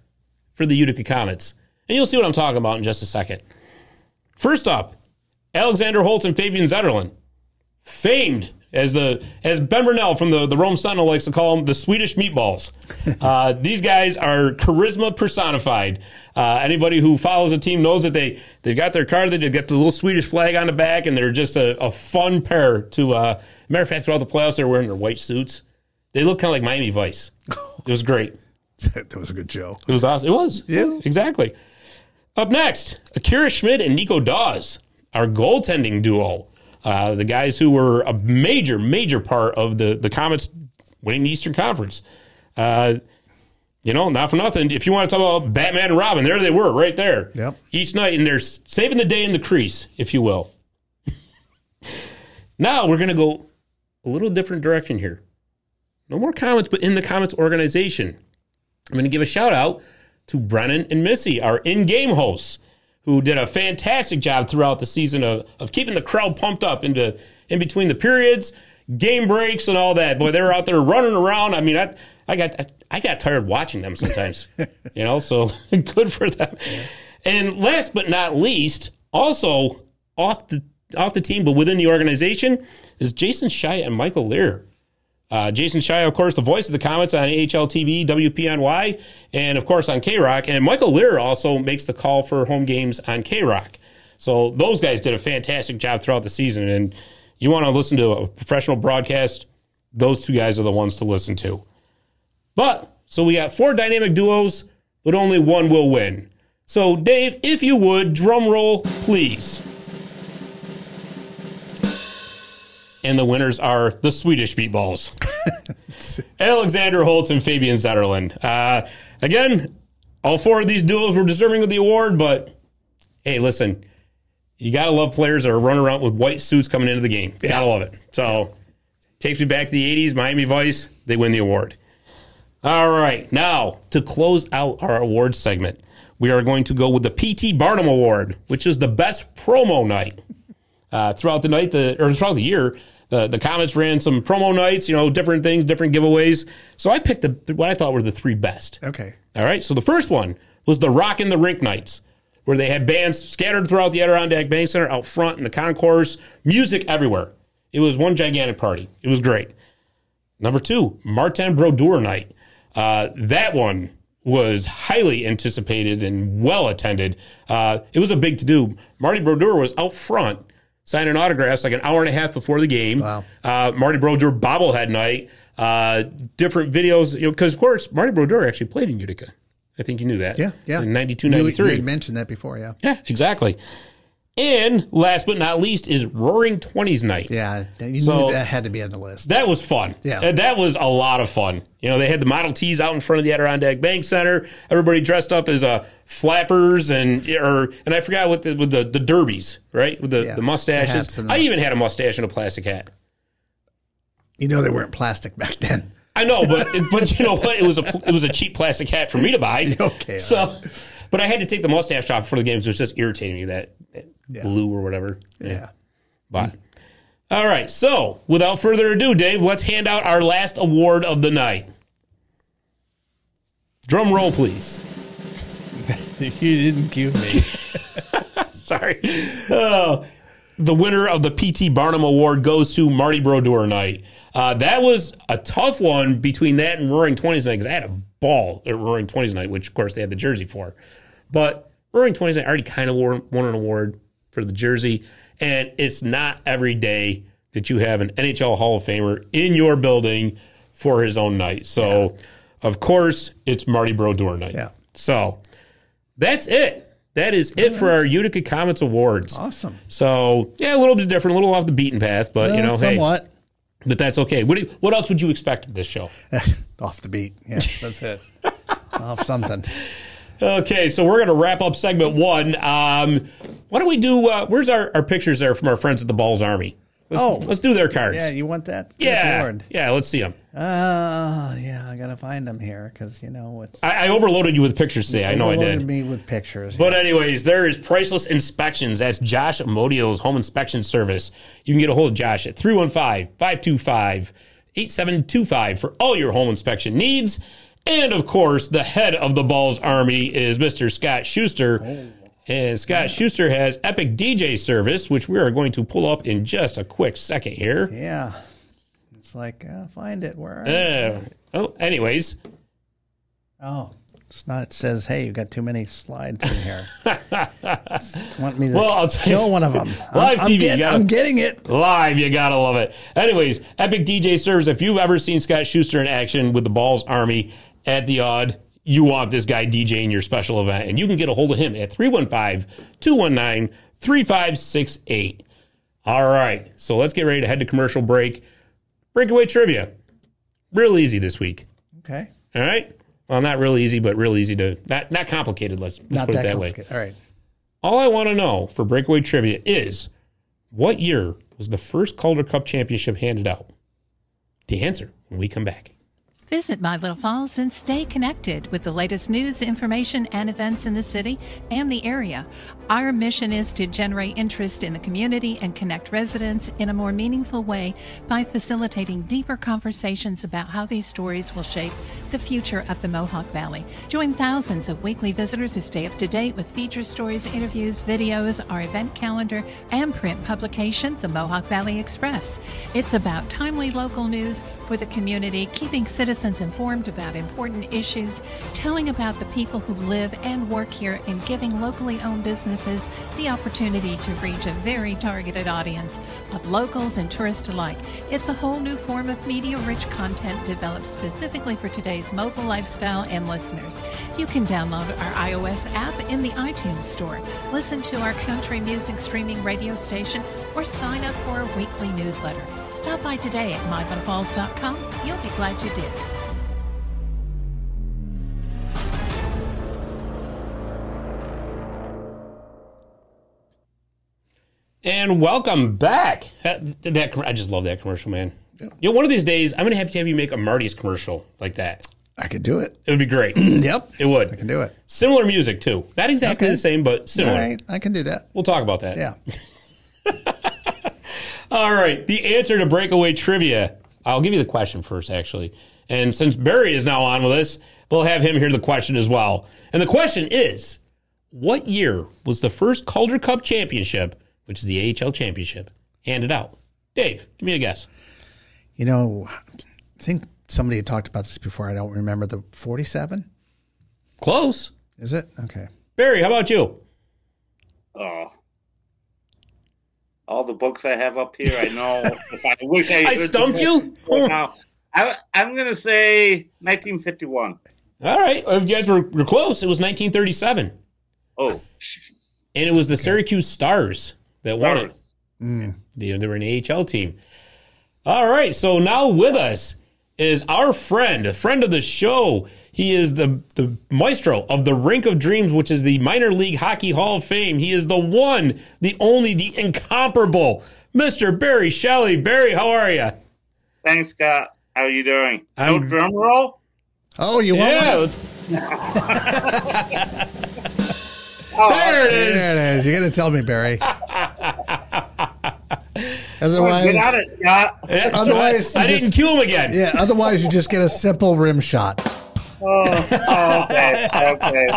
for the Utica Comets. And you'll see what I'm talking about in just a second. First up, Alexander Holtz and Fabian Zetterlund. Famed as the as Ben Burnell from the, the Rome Sentinel likes to call them the Swedish meatballs. Uh, these guys are charisma personified. Uh, anybody who follows a team knows that they they've got their car. they get the little Swedish flag on the back, and they're just a, a fun pair to. Uh, matter of fact, throughout the playoffs, they're wearing their white suits. They look kind of like Miami Vice. It was great. that was a good show. It was awesome. It was. Yeah. Exactly. Up next, Akira Schmid and Nico Daws, our goaltending duo. Uh, the guys who were a major, major part of the, the Comets winning the Eastern Conference. Uh, you know, not for nothing. If you want to talk about Batman and Robin, there they were, right there. Yep. Each night, and they're saving the day in the crease, if you will. now we're going to go a little different direction here. No more comments, but in the Comets organization. I'm going to give a shout out to Brennan and Missy, our in game hosts, who did a fantastic job throughout the season of, of keeping the crowd pumped up into in between the periods, game breaks, and all that. Boy, they were out there running around. I mean, I, I got I, got tired watching them sometimes, you know, so good for them. And last but not least, also off the off the team, but within the organization, is Jason Shia and Michael Lear. Uh, Jason Shia, of course, the voice of the Comets on AHL TV, WPNY, and of course on K Rock. And Michael Lear also makes the call for home games on K Rock. So those guys did a fantastic job throughout the season. And you want to listen to a professional broadcast, those two guys are the ones to listen to. But, so we got four dynamic duos, but only one will win. So, Dave, if you would, drum roll, please. And the winners are the Swedish Meatballs. Alexander Holtz and Fabian Zetterlund. Uh, again, all four of these duos were deserving of the award, but hey, listen, you gotta love players that are running around with white suits coming into the game. You Gotta love it. So takes me back to the 80s, Miami Vice, they win the award. All right, now to close out our awards segment, we are going to go with the PT Barnum Award, which is the best promo night. Uh, throughout the night, the or throughout the year, the the Comets ran some promo nights, you know, different things, different giveaways. So I picked the what I thought were the three best. Okay. All right. So the first one was the Rock in the Rink nights, where they had bands scattered throughout the Adirondack Bank Center, out front in the concourse, music everywhere. It was one gigantic party. It was great. Number two, Martin Brodeur night. Uh, that one was highly anticipated and well attended. Uh, it was a big to do. Marty Brodeur was out front signing autographs like an hour and a half before the game. Wow. Uh, Marty Brodeur bobblehead night. Uh, different videos, you know, because of course Marty Brodeur actually played in Utica. I think you knew that. Yeah, yeah. In 92, You, you had mentioned that before, yeah. Yeah, exactly. And last but not least is Roaring Twenties night. Yeah, you So- knew that had to be on the list. That was fun. Yeah. And that was a lot of fun. You know, they had the Model Ts out in front of the Adirondack Bank Center. Everybody dressed up as uh, flappers and or and I forgot what the with the, the derbies, right? With the, Yeah, the mustaches. the- I even had a mustache and a plastic hat. You know they weren't plastic back then. I know, but but you know what? It was a it was a cheap plastic hat for me to buy. Okay, So, but I had to take the mustache off for the games. It was just irritating me that, that glue or whatever. Yeah. But all right. So without further ado, Dave, let's hand out our last award of the night. Drum roll, please. you didn't cue me. Sorry. Oh, the winner of the PT Barnum Award goes to Marty Brodeur night. Uh, that was a tough one between that and Roaring Twenties night because I had a ball at Roaring Twenties night, which of course they had the jersey for. But Roaring Twenties, I already kind of won, an award for the jersey, and it's not every day that you have an NHL Hall of Famer in your building for his own night. So, of course, it's Marty Brodeur night. Yeah. So that's it. That is it for our Utica Comets Awards. awesome. So yeah, a little bit different, a little off the beaten path, but you uh, know, hey, somewhat. but that's okay. What, you- what else would you expect of this show? Off the beat. Yeah, that's it. Off something. Okay, so we're going to wrap up segment one. Um, why don't we do? Uh, where's our, our pictures there from our friends at the Bahl's Army? Let's, Oh. let's do their cards. Yeah, you want that? Yeah, yeah. Let's see them. Uh, yeah, I gotta find them here because you know it's. I, I overloaded you with pictures today. I know I did. me with pictures. But anyways, there is Priceless Inspections. That's Josh Modio's home inspection service. You can get a hold of Josh at 315-525-8725 for all your home inspection needs. And of course, the head of the Bahl's Army is Mr. Scott Schuster. And Scott Schuster has Epic DJ service, which we are going to pull up in just a quick second here. yeah, it's like uh, find it where. Are Uh, oh, anyways, Oh, it's not. It says, "Hey, you've got too many slides in here." Want me to Well, I'll tell you- kill one of them. Live I'm, TV, I'm, get- gotta- I'm getting it. Live, you gotta love it. Anyways, Epic DJ service. If you've ever seen Scott Schuster in action with the Bahl's Army at the Aud, you want this guy DJing your special event. And you can get a hold of him at 315 219 3568. All right, so let's get ready to head to commercial break. Breakaway trivia. Real easy this week. Okay, All right? Well, not real easy, but real easy to, not, not complicated. Let's, let's put it that way. All right. All I want to know for breakaway trivia is what year was the first Calder Cup championship handed out? The answer when we come back. Visit My Little Falls and stay connected with the latest news, information, and events in the city and the area. Our mission is to generate interest in the community and connect residents in a more meaningful way by facilitating deeper conversations about how these stories will shape the future of the Mohawk Valley. Join thousands of weekly visitors who stay up to date with feature stories, interviews, videos, our event calendar, and print publication, the Mohawk Valley Express. It's about timely local news for the community, keeping citizens informed about important issues, telling about the people who live and work here, and giving locally owned businesses the opportunity to reach a very targeted audience of locals and tourists alike. It's a whole new form of media rich content developed specifically for today's mobile lifestyle and listeners. You can download our iOS app in the iTunes Store, listen to our country music streaming radio station, or sign up for our weekly newsletter. Stop by today at mylittlefalls.com. You'll be glad you did. And welcome back. That, that I just love that commercial, man. You know, one of these days, I'm going to have to have you make a Marty's commercial like that. I could do it. It would be great. Yep, it would. I can do it. Similar music, too. Not exactly Okay. the same, but similar. right, I can do that. We'll talk about that. Yeah. All right. The answer to breakaway trivia. I'll give you the question first, actually. And since Barry is now on with us, we'll have him hear the question as well. And the question is What year was the first Calder Cup championship, which is the AHL championship, handed out? Dave, give me a guess. You know, I think somebody had talked about this before. I don't remember the forty-seven. Close. Is it okay? Barry, how about you? Oh. All the books I have up here, I know. if I wish I, I stumped you? Now, I, I'm going to say 1951. All right. Well, you guys were, were close. It was 1937. Oh, And it was the Syracuse Stars that won it. stars. Mm. They, they were an AHL team. All right. So now with us is our friend, a friend of the show. He is the, the maestro of the Rink of Dreams, which is the minor league hockey hall of fame. He is the one, the only, the incomparable Mr. Barry Shelley. Barry, how are you? Thanks, Scott. How are you doing? I'm- no drum roll? Oh, you want Yeah. one? Let's, Oh, there it There is. it is. You're gonna tell me, Barry. Otherwise, get on it, Scott. Yeah, Otherwise, I you didn't just- cue him again. yeah. Otherwise, you just get a simple rim shot. Oh, oh, okay, okay.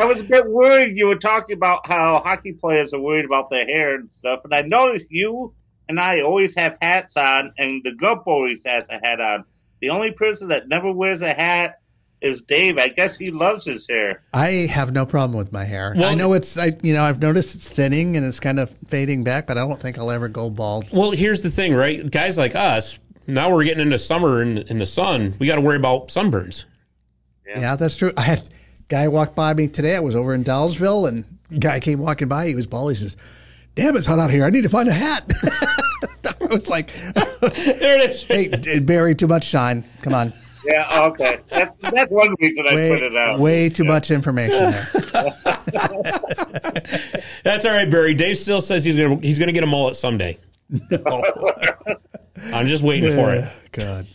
I was a bit worried. You were talking about how hockey players are worried about their hair and stuff, and I noticed you and I always have hats on, and the Gump always has a hat on. The only person that never wears a hat is Dave. I guess he loves his hair. I have no problem with my hair. Well- I know it's, I, you know, I've noticed it's thinning and it's kind of fading back, but I don't think I'll ever go bald. Well, here's the thing, right? Guys like us, now we're getting into summer in, in the sun. We got to worry about sunburns. Yeah, that's true. I had guy walked by me today. I was over in Dallsville, and guy came walking by. He was bald. He says, "Damn, it's hot out here. I need to find a hat." I was like, there it is. hey, d- Barry, too much shine. Come on. Yeah, okay. That's that's one reason I Way, put it out. way too much information there. That's all right, Barry. Dave still says he's gonna he's gonna get a mullet someday. I'm just waiting for it. God.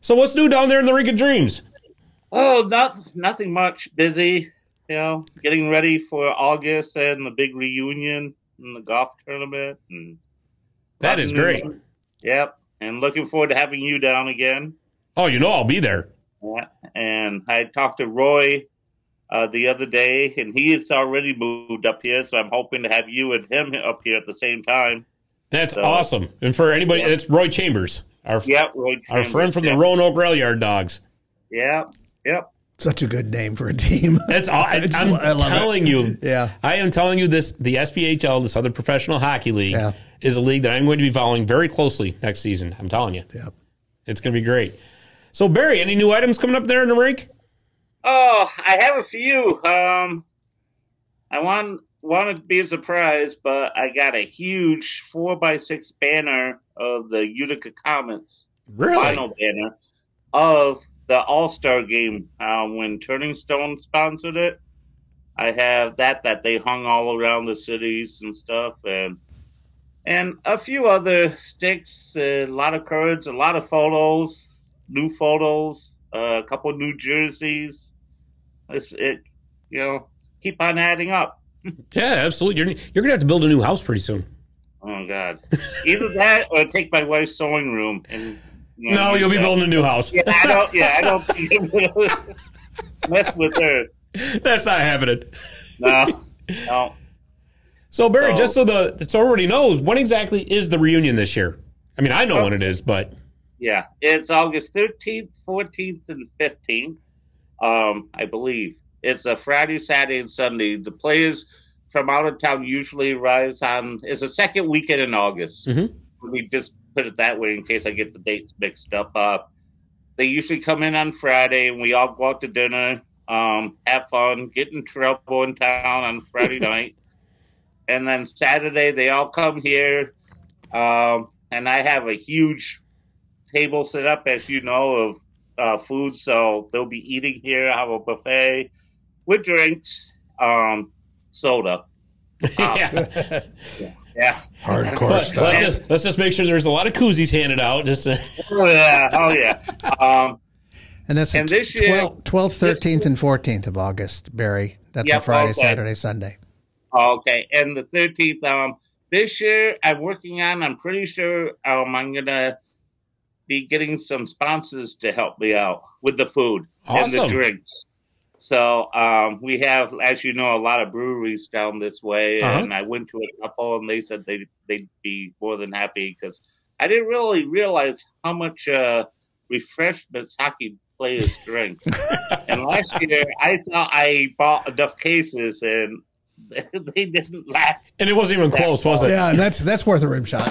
So what's new down there in the Rink of Dreams? Oh, not nothing much. Busy, you know, getting ready for August and the big reunion and the golf tournament. And That is great. Yep, and looking forward to having you down again. Oh, you know I'll be there. Yeah, and I talked to Roy uh, the other day, and he has already moved up here, so I'm hoping to have you and him up here at the same time. That's So- awesome. And for anybody, Yeah. it's Roy Chambers, our Yep, Roy. our friend from yeah. the Roanoke Rail Yard Dogs. Yep, yep. Such a good name for a team. That's all. I, I'm I love it. telling you. Yeah. I am telling you this. The SPHL, this other professional hockey league, Yeah. is a league that I'm going to be following very closely next season. I'm telling you, Yep. it's going to be great. So Barry, any new items coming up there in the rink? Oh, I have a few. Um, I want wanted to be a surprise, but I got a huge four by six banner of the Utica Comets Really? final banner of the All Star game uh, when Turning Stone sponsored it. I have that that they hung all around the cities and stuff, and and a few other sticks, a lot of cards, a lot of photos, new photos, uh, a couple new jerseys. It's, it, you know, keep on adding up. Yeah, absolutely. You're you're going to have to build a new house pretty soon. Oh God, either that or take my wife's sewing room and. you know, No, you'll be building a new house. Yeah, I don't. Yeah, I don't gonna mess with her. That's not happening. No, no. So Barry, So- just so the so everybody knows, when exactly is the reunion this year? I mean, I know when it is, but Yeah, it's August 13th, 14th, and 15th. Um, I believe it's a Friday, Saturday, and Sunday. The players from out of town usually arrives on. It's a second weekend in August. Mhm. Let me just put it that way in case I get the dates mixed up. Uh, they usually come in on Friday, and we all go out to dinner, um, have fun, get in trouble in town on Friday night, and then Saturday they all come here. Um, and I have a huge table set up, as you know, of uh, food. So they'll be eating here. I have a buffet with drinks, um, soda. yeah. Yeah. Hardcore But stuff. let's just let's just make sure there's a lot of koozies handed out. Just to, Oh yeah. Oh yeah. Um, And that's the And this year- 12th, 12th, 13th, and 14th of August, Barry. That's a Friday, okay. Saturday, Sunday. okay. And the thirteenth. Um, this year I'm working on. I'm pretty sure. Um, I'm gonna be getting some sponsors to help me out with the food and the drinks. So um, we have, as you know, a lot of breweries down this way, Uh-huh. and I went to a couple, and they said they they'd be more than happy because I didn't really realize how much uh, refreshments hockey players drink. and last year, I thought I bought enough cases, and they didn't last. and it wasn't even close, was it? Yeah, and that's that's worth a rim shot.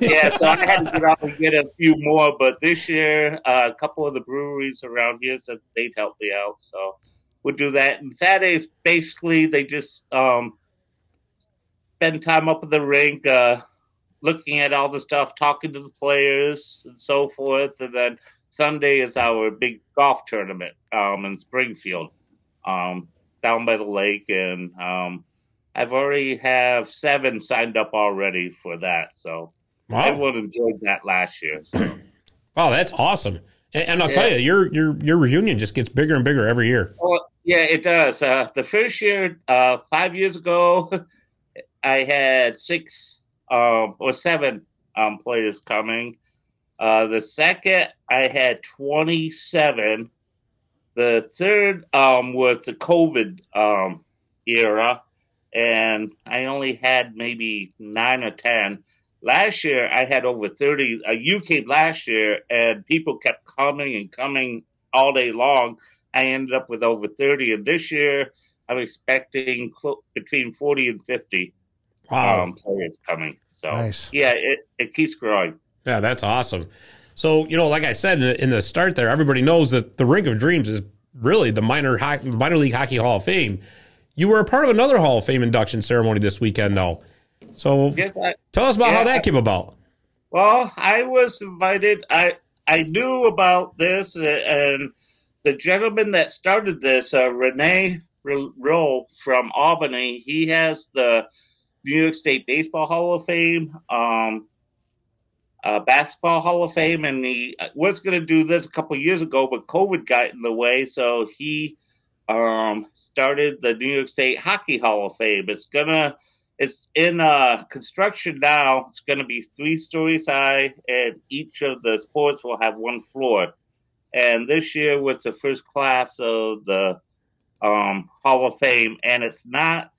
Yeah, so I had to get out and get a few more. But this year, uh, a couple of the breweries around here said they'd help me out, so we'll do that. And Saturdays, basically, they just um, spend time up at the rink, uh, looking at all the stuff, talking to the players, and so forth. And then Sunday is our big golf tournament um, in Springfield, um, down by the lake, and um, I've already have seven signed up already for that. So Wow. everyone enjoyed that last year. So. Wow, that's awesome. And, and I'll tell you, your your your reunion just gets bigger and bigger every year. Oh, yeah, it does. Uh, the first year, uh, five years ago, I had six um, or seven um, players coming. Uh, the second, I had 27. The third um, was the COVID um, era, and I only had maybe nine or 10. Last year, I had over 30. Uh, you came last year, and people kept coming and coming all day long. I ended up with over 30. And this year, I'm expecting clo- between 40 and 50 Wow. um, players coming. So, Nice. yeah, it, it keeps growing. Yeah, that's awesome. So, you know, like I said in the, in the start there, everybody knows that the Rink of Dreams is really the minor hockey, minor league hockey Hall of Fame. You were a part of another Hall of Fame induction ceremony this weekend, though. So, Yes, I, tell us about how that came about. Well, I was invited. I I knew about this, uh, and the gentleman that started this, uh, Renee Roll from Albany, he has the New York State Baseball Hall of Fame, um, uh, Basketball Hall of Fame, and he was going to do this a couple years ago, but COVID got in the way, so he um, started the New York State Hockey Hall of Fame. It's gonna it's in uh, construction now. It's going to be three stories high, and each of the sports will have one floor. And this year was the first class of the um, Hall of Fame, and it's not.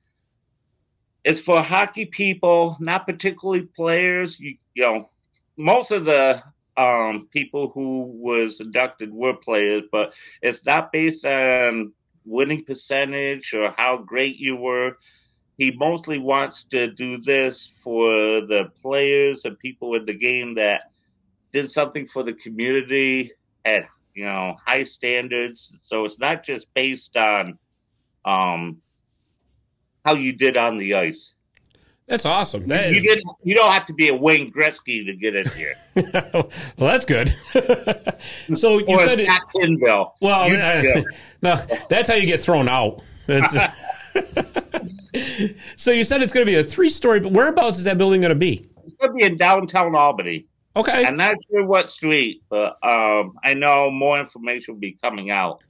It's for hockey people, not particularly players. You, you know, most of the um, people who was inducted were players, but it's not based on winning percentage or how great you were he mostly wants to do this for the players and people in the game that did something for the community at you know high standards. So it's not just based on um, how you did on the ice. That's awesome. That you, is... didn't. You don't have to be a Wayne Gretzky to get in here. well, that's good. so you or said it. Well, uh, no, that's how you get thrown out. That's so you said it's going to be a three-story, but whereabouts is that building going to be? It's going to be in downtown Albany. Okay. I'm not sure what street, but um, I know more information will be coming out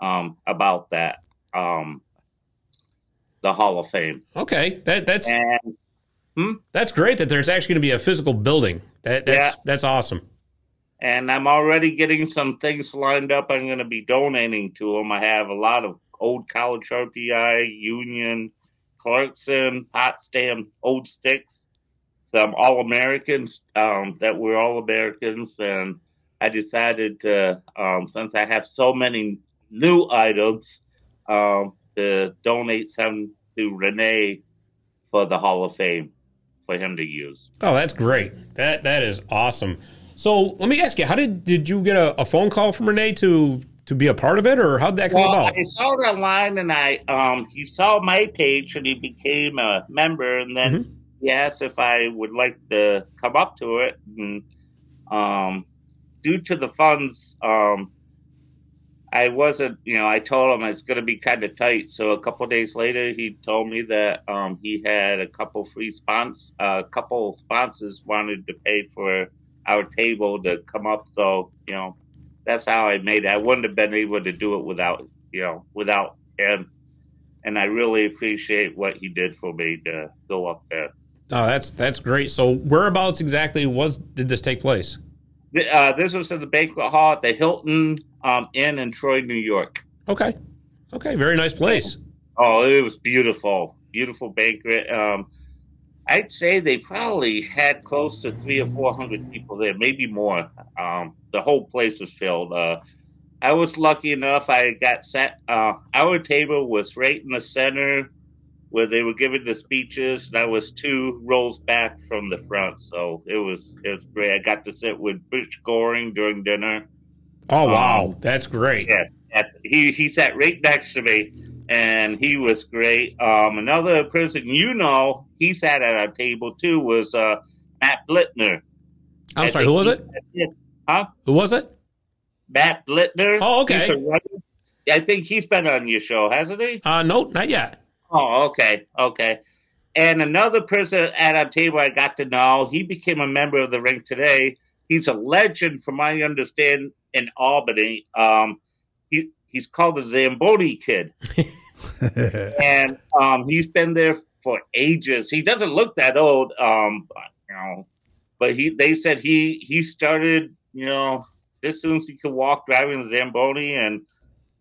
um, about that. Um, the Hall of Fame. Okay, that that's and, hmm? that's great that there's actually going to be a physical building. That that's yeah. that's awesome. And I'm already getting some things lined up. I'm going to be donating to them. I have a lot of old college RPI, Union, Clarkson, Potsdam, Old Sticks, some All Americans um, that were All Americans, and I decided to, um, since I have so many new items, um, to donate some to Renee for the Hall of Fame for him to use. Oh, that's great. That that is awesome. So let me ask you, how did did you get a, a phone call from Renee to to be a part of it, or how'd that come well, about? I saw it online, and I um, he saw my page, and he became a member, and then mm-hmm. he asked if I would like to come up to it, and um, due to the funds, um, I wasn't, you know, I told him it's going to be kind of tight. So a couple days later, he told me that um, he had a couple free sponsors, a uh, couple sponsors wanted to pay for our table to come up. So you know, that's how I made it. I wouldn't have been able to do it without you know without him. And I really appreciate what he did for me to go up there. Oh, that's that's great. So whereabouts exactly was did this take place? Uh, this was at the banquet hall at the Hilton um, Inn in Troy, New York. Okay, okay, very nice place. Oh, it was beautiful, beautiful banquet. Um, I'd say they probably had close to three or four hundred people there, maybe more. Um, the whole place was filled. Uh, I was lucky enough; I got sat. Uh, our table was right in the center where they were giving the speeches, and I was two rows back from the front, so it was it was great. I got to sit with Butch Goring during dinner. Oh wow, um, that's great! Yeah, that's, he he sat right next to me and he was great. Um, another person you know, he sat at our table too, was uh, Matt Blittner. I'm I sorry, who was it? Huh? Who was it? Matt Blittner. Oh, okay. I think he's been on your show, hasn't he? Uh, no, not yet. Oh, okay, okay. And another person at our table I got to know, he became a member of the ring today. He's a legend, from my understanding, in Albany. Um, he, he's called the Zamboni Kid. and um, he's been there for ages. He doesn't look that old, um, you know, but he they said he he started, you know, as soon as he could walk driving Zamboni, and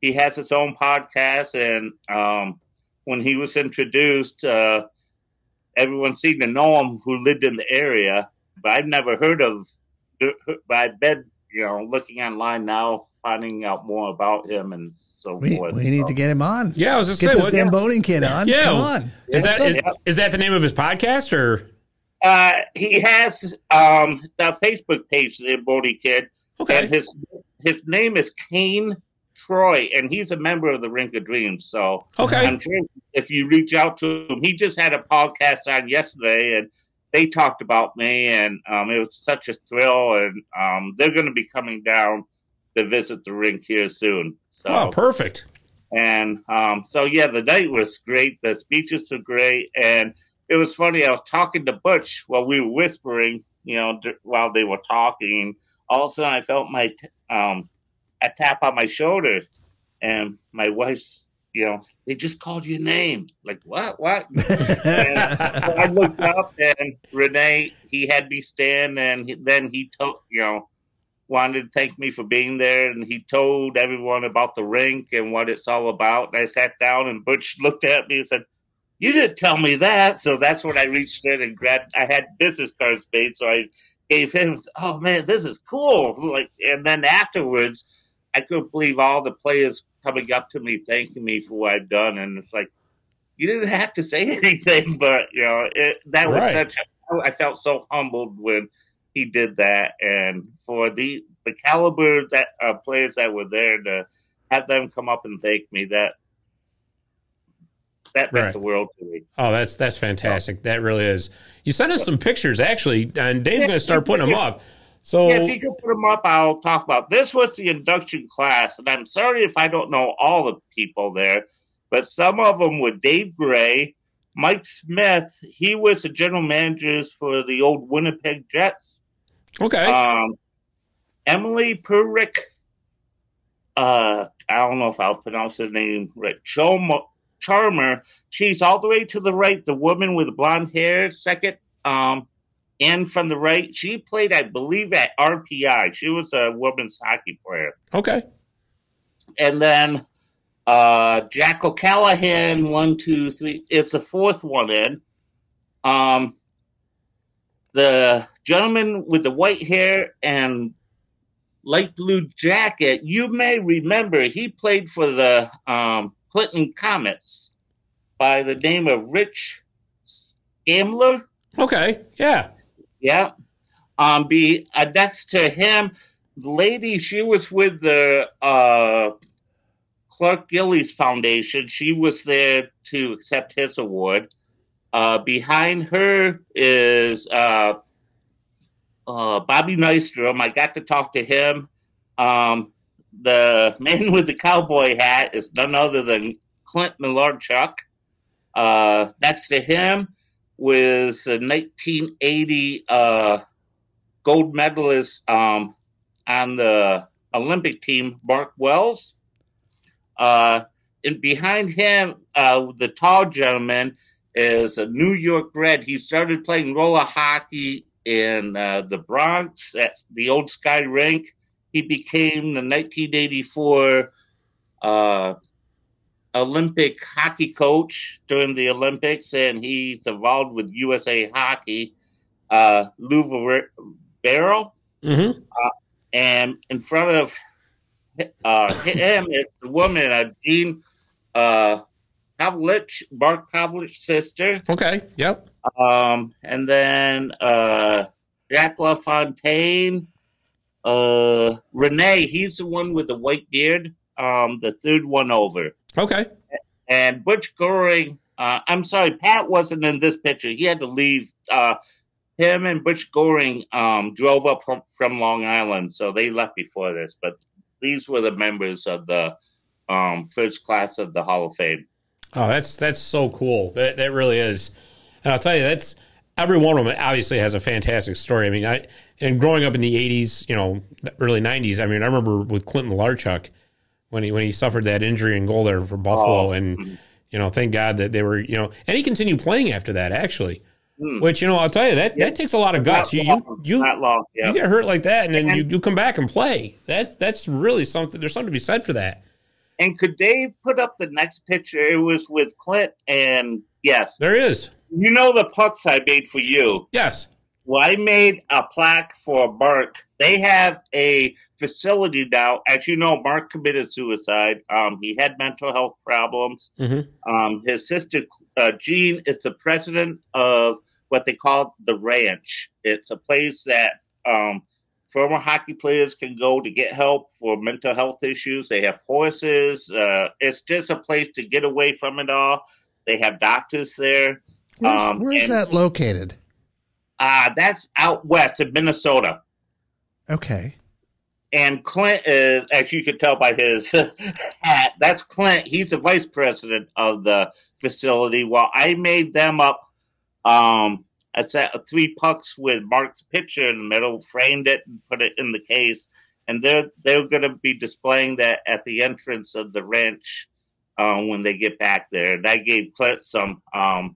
he has his own podcast. And um, when he was introduced, uh, everyone seemed to know him who lived in the area, but I've never heard of. But I bet you know, looking online now, finding out more about him and so we, forth. We need to get him on. Yeah, I was just get saying, the Zamboni kid on. Yeah, come on. Is that is, is, that the name of his podcast or? Uh, he has um, the Facebook page, Zamboni Kid. Okay. And his his name is Kane Troy, and he's a member of the Rink of Dreams. So okay, I'm sure if you reach out to him, he just had a podcast on yesterday, and they talked about me, and um, it was such a thrill. And um, they're going to be coming down to visit the rink here soon. So, oh, perfect. And um, so, yeah, the night was great. The speeches were great, and it was funny. I was talking to Butch while we were whispering, you know, d- while they were talking. All of a sudden, I felt my um, a tap on my shoulder, and my wife's you know, they just called your name. Like, what? What? I looked up and Renee, he had me stand and he, then he told, you know, wanted to thank me for being there and he told everyone about the rink and what it's all about. And I sat down and Butch looked at me and said, you didn't tell me that. So that's when I reached in and grabbed, I had business cards made. So I gave him, oh man, this is cool. Like, and then afterwards, I couldn't believe all the players coming up to me thanking me for what I've done, and it's like you didn't have to say anything, but you know it, that was Right. such. A, I felt so humbled when he did that, and for the the caliber that uh, players that were there to have them come up and thank me that that meant Right. the world to me. Oh, that's that's fantastic. That really is. You sent us some pictures actually, and Dave's going to start putting them up. So Yeah, if you could put them up, I'll talk about. This was the induction class, and I'm sorry if I don't know all the people there, but some of them were Dave Gray, Mike Smith. He was the general manager for the old Winnipeg Jets. okay, Um, Emily Purick. Uh, I don't know if I'll pronounce her name right. Choma, Charmer. She's all the way to the right. The woman with the blonde hair, second. Um, and from the right, she played, I believe, at RPI. She was a women's hockey player. okay, And then uh, Jack O'Callahan, one, two, three, is the fourth one in. Um, the gentleman with the white hair and light blue jacket, you may remember he played for the um, Clinton Comets by the name of Rich Scamler. okay, yeah, Yeah. Um, be uh, next to him, lady, she was with the uh, Clark Gillies Foundation. She was there to accept his award. Uh, behind her is uh, uh, Bobby Nystrom. I got to talk to him. Um, the man with the cowboy hat is none other than Clint Malarchuk. Uh, next to him was a 1980 uh, gold medalist um, on the Olympic team, Mark Wells. Uh, and behind him, uh, the tall gentleman is a New York Red. He started playing roller hockey in uh, the Bronx at the old Sky Rink. He became the 1984 uh, Olympic hockey coach during the Olympics, and he's involved with USA Hockey. Uh, Lou Vairo, hmm and in front of uh, him is the woman, uh, Jean uh, Pavelich, Mark Pavelich's sister. okay, yep, Um, and then uh, Jack LaFontaine, uh, Renee, he's the one with the white beard, um, the third one over. okay, And Butch Goring, uh, I'm sorry, Pat wasn't in this picture. He had to leave. Uh, him and Butch Goring um, drove up from, from Long Island, so they left before this. But these were the members of the um, first class of the Hall of Fame. Oh, that's that's so cool. That that really is. And I'll tell you, that's every one of them obviously has a fantastic story. I mean, I and growing up in the '80s, you know, early '90s. I mean, I remember with Clint Malarchuk when he when he suffered that injury in goal there for Buffalo, Oh, and you know, thank God that they were, you know, and he continued playing after that actually. Hmm. Which you know, I'll tell you that that takes a lot of guts. You Not you long, you, not long. Yeah. you get hurt like that, and then And- you, you come back and play. That's that's really something. There's something to be said for that. And could Dave put up the next picture? It was with Clint, and yes, There is. you know the pucks I made for you. Yes. Well, I made a plaque for Mark. They have a facility now. As you know, Mark committed suicide. Um, he had mental health problems. Mhm. Um, his sister, uh, Jean, is the president of what they call the ranch. It's a place that um, former hockey players can go to get help for mental health issues. They have horses. Uh, it's just a place to get away from it all. They have doctors there. Where's, Um, where's and- that located? Uh, that's out west in Minnesota. Okay. And Clint is, as you can tell by his hat, that's Clint. He's the vice president of the facility. Well, I made them up. Um, I set three pucks with Mark's picture in the middle, framed it, and put it in the case. And they're they're going to be displaying that at the entrance of the ranch um, when they get back there. And I gave Clint some um,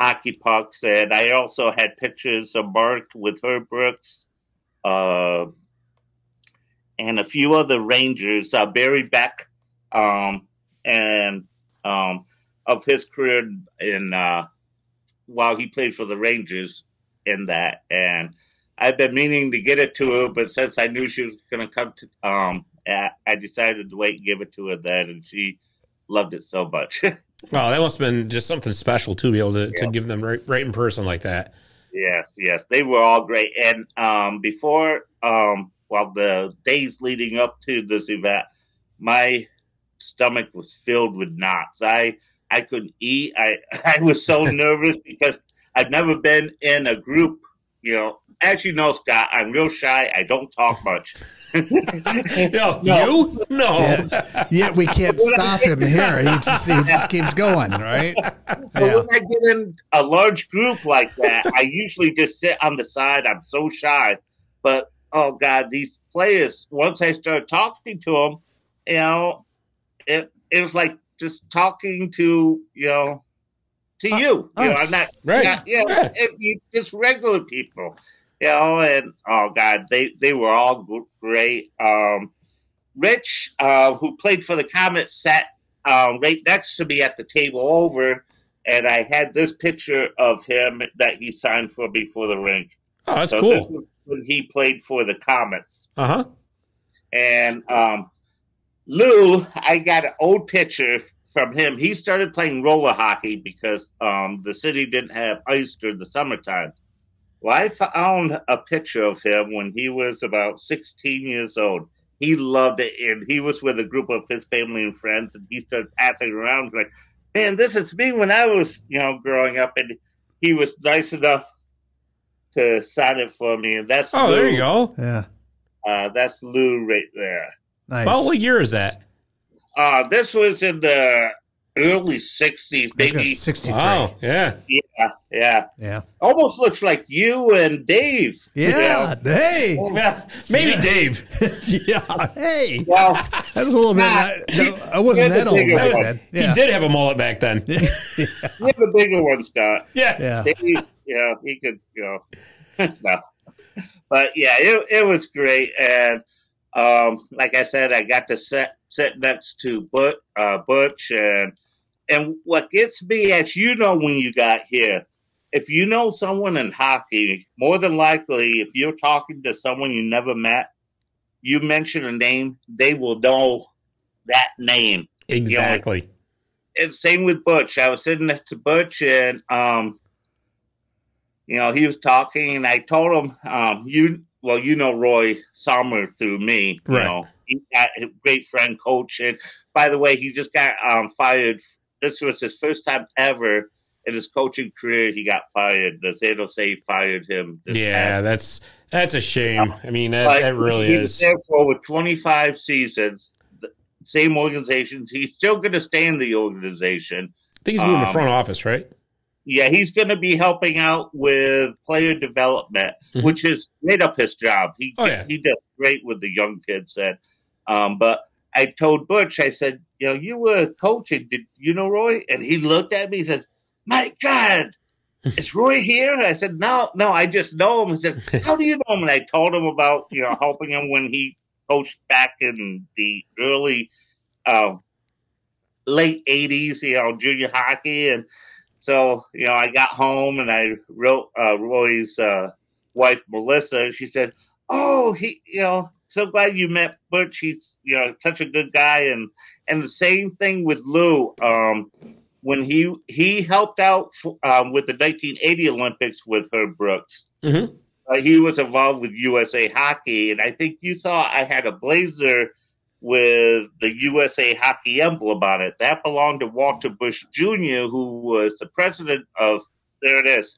hockey pucks, and I also had pictures of Mark with Herb Brooks. Uh, and a few other Rangers, uh, Barry Beck, um, and um, of his career in uh, while he played for the Rangers in that. And I've been meaning to get it to her, but since I knew she was going to come to, um, I decided to wait and give it to her then, and she loved it so much. Wow, that must have been just something special to be able to, Yeah. to give them right, right in person like that. Yes, yes, they were all great. And um, before, um, well, the days leading up to this event, my stomach was filled with knots. I I couldn't eat. I I was so nervous because I've never been in a group. You know, as you know, Scott, I'm real shy. I don't talk much. No, you? No. Yeah. Yet we can't stop him here. He just, he just keeps going, right? But Yeah. when I get in a large group like that, I usually just sit on the side. I'm so shy. But oh god, these players. Once I started talking to them, you know, it it was like just talking to you know to uh, you. You know. I'm not Right. not- yeah, Yeah. it- you- just regular people. You know, and oh god, they they were all great. Um, Rich, uh, who played for the Comets, sat um, right next to me at the table over, and I had this picture of him that he signed for me for the rink. Oh, that's so cool. this was when he played for the Comets. Uh huh. And um, Lou, I got an old picture from him. He started playing roller hockey because um, the city didn't have ice during the summertime. Well, I found a picture of him when he was about 16 years old. He loved it, and he was with a group of his family and friends, and he started passing around like, "Man, this is me when I was, you know, growing up." And he was nice enough to sign it for me, and that's Oh, Lou. there you go. Yeah. Uh, that's Lou right there. Nice. Well, what year is that? Uh, this was in the early 60s, I was gonna- maybe. 63. Wow. Yeah. Yeah, yeah. Yeah. Almost looks like you and Dave. you Yeah. know. Hey. Yeah. Maybe Yeah. Dave. yeah. Hey. Well, That was a little bit. I, I wasn't that old back one. then. He did have a mullet back then. you have a bigger one, Scott. Yeah. Yeah. Dave, you he could, you know, no. But yeah, it, it was great. And um, like I said, I got to sit, sit next to Butch, uh, Butch and and what gets me, as you know, when you got here, if you know someone in hockey, more than likely, if you're talking to someone you never met, you mention a name, they will know that name. Exactly. And same with Butch. I was sitting next to Butch, and um, you know, he was talking, and I told him, um, you, well, you know, Roy Sommer through me. You Right. know, he got a great friend, coach, and by the way, he just got um fired. This was his first time ever in his coaching career. He got fired. The San Jose fired him. this Yeah, past that's that's a shame. I mean, that, that really he was is. there for over 25 seasons. The same organizations. He's still going to stay in the organization. I think he's moving to um, front office, right? Yeah, he's going to be helping out with player development, Mhm. which is right up his job. He Oh, yeah. he does great with the young kids. And um, but I told Butch, I said, you know, you were coaching. Did you know Roy? And he looked at me. He said, "My God, is Roy here?" I said, "No, no, I just know him." He said, "How do you know him?" And I told him about you know helping him when he coached back in the early, uh, late '80s, you know, junior hockey, and so you know I got home and I wrote uh, Roy's uh, wife Melissa. and She said, "Oh, he, you know, so glad you met Butch. He's you know such a good guy." And and the same thing with Lou. Um, when he he helped out f- um, with the 1980 Olympics with Herb Brooks. Mhm. Uh, he was involved with USA Hockey, and I think you saw I had a blazer with the USA Hockey emblem on it. That belonged to Walter Bush Jr., who was the president of. There it is.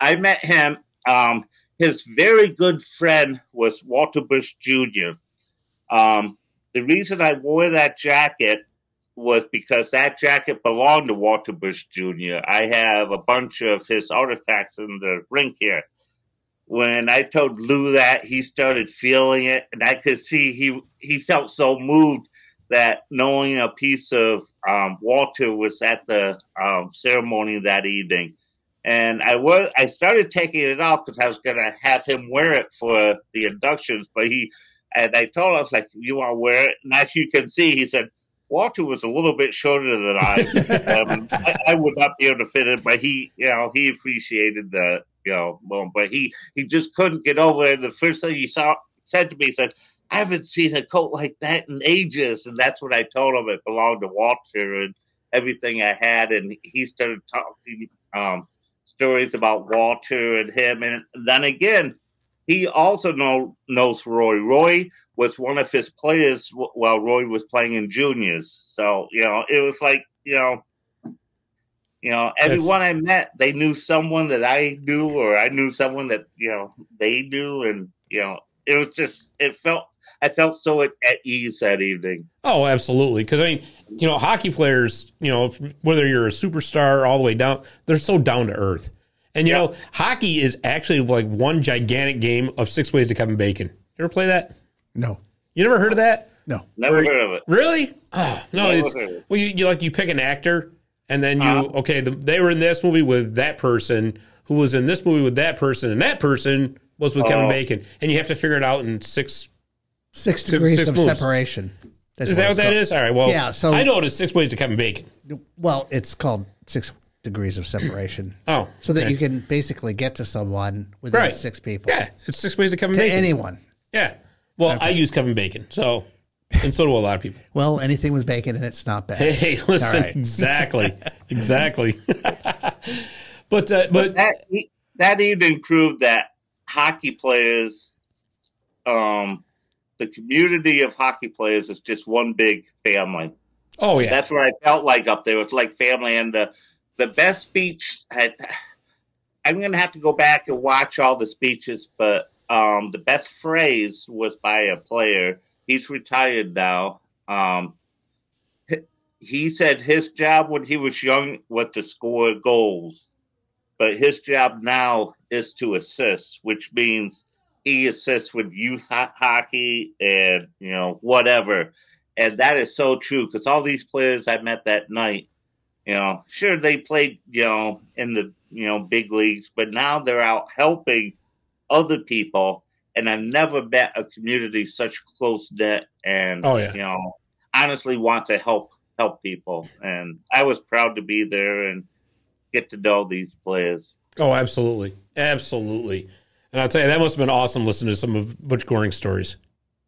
I met him um, his very good friend was Walter Bush Jr. Um, the reason I wore that jacket was because that jacket belonged to Walter Bush Jr. I have a bunch of his artifacts in the rink here. When I told Lou that, he started feeling it, and I could see he he felt so moved that knowing a piece of um, Walter was at the um, ceremony that evening. And I was I started taking it off because I was gonna have him wear it for the inductions, but he and I told him I was like, "You want to wear it?" And as you can see, he said, Walter was a little bit shorter than I. um, I, I, would not be able to fit it, but he, you know, he appreciated the, you know, moment. But he, he just couldn't get over it. The first thing he saw said to me, he said, "I haven't seen a coat like that in ages," and that's what I told him. It belonged to Walter and everything I had, and he started talking um, stories about Walter and him, and then again, he also know, knows Roy. Roy was one of his players while Roy was playing in juniors. So you know, it was like you know, you know, everyone I met, they knew someone that I knew, or I knew someone that you know they knew, and you know, it was just it felt I felt so at, at ease that evening. Oh, absolutely. Because I mean, you know, hockey players, you know, whether you're a superstar all the way down, they're so down to earth. And you know, hockey is actually like one gigantic game of six ways to Kevin Bacon. You ever play that? No. You never heard of that? No. Never Where, heard of it. Really? Oh, no, never it's well, you, you, like you pick an actor, and then you uh-huh. okay, the, they were in this movie with that person, who was in this movie with that person, and that person was with Kevin oh. Bacon, and you have to figure it out in six six degrees six of moves. separation. That's is that what that is? All right. Well, yeah. So I know it is six ways to Kevin Bacon. Well, it's called six degrees of separation. Oh, so that you can basically get to someone within right. six people. Yeah, it's six ways to Kevin to Bacon. anyone. Yeah. Well, okay. I use Kevin Bacon, so and so do a lot of people. Well, anything with bacon and it's not bad. Hey, listen, right. exactly, exactly. but uh, but that that even proved that hockey players, um, the community of hockey players is just one big family. Oh yeah, that's what I felt like up there. It's like family, and the the best speech had. I'm going to have to go back and watch all the speeches, but um, the best phrase was by a player. He's retired now. Um, he said his job when he was young was to score goals, but his job now is to assist, which means he assists with youth ho- hockey and you know whatever. And that is so true because all these players I met that night you know, sure they played, you know, in the you know big leagues, but now they're out helping other people. And I've never met a community such close knit and oh, yeah. you know honestly want to help help people. And I was proud to be there and get to know these players. Oh, absolutely, absolutely. And I'll tell you, that must have been awesome listening to some of Butch Goring stories.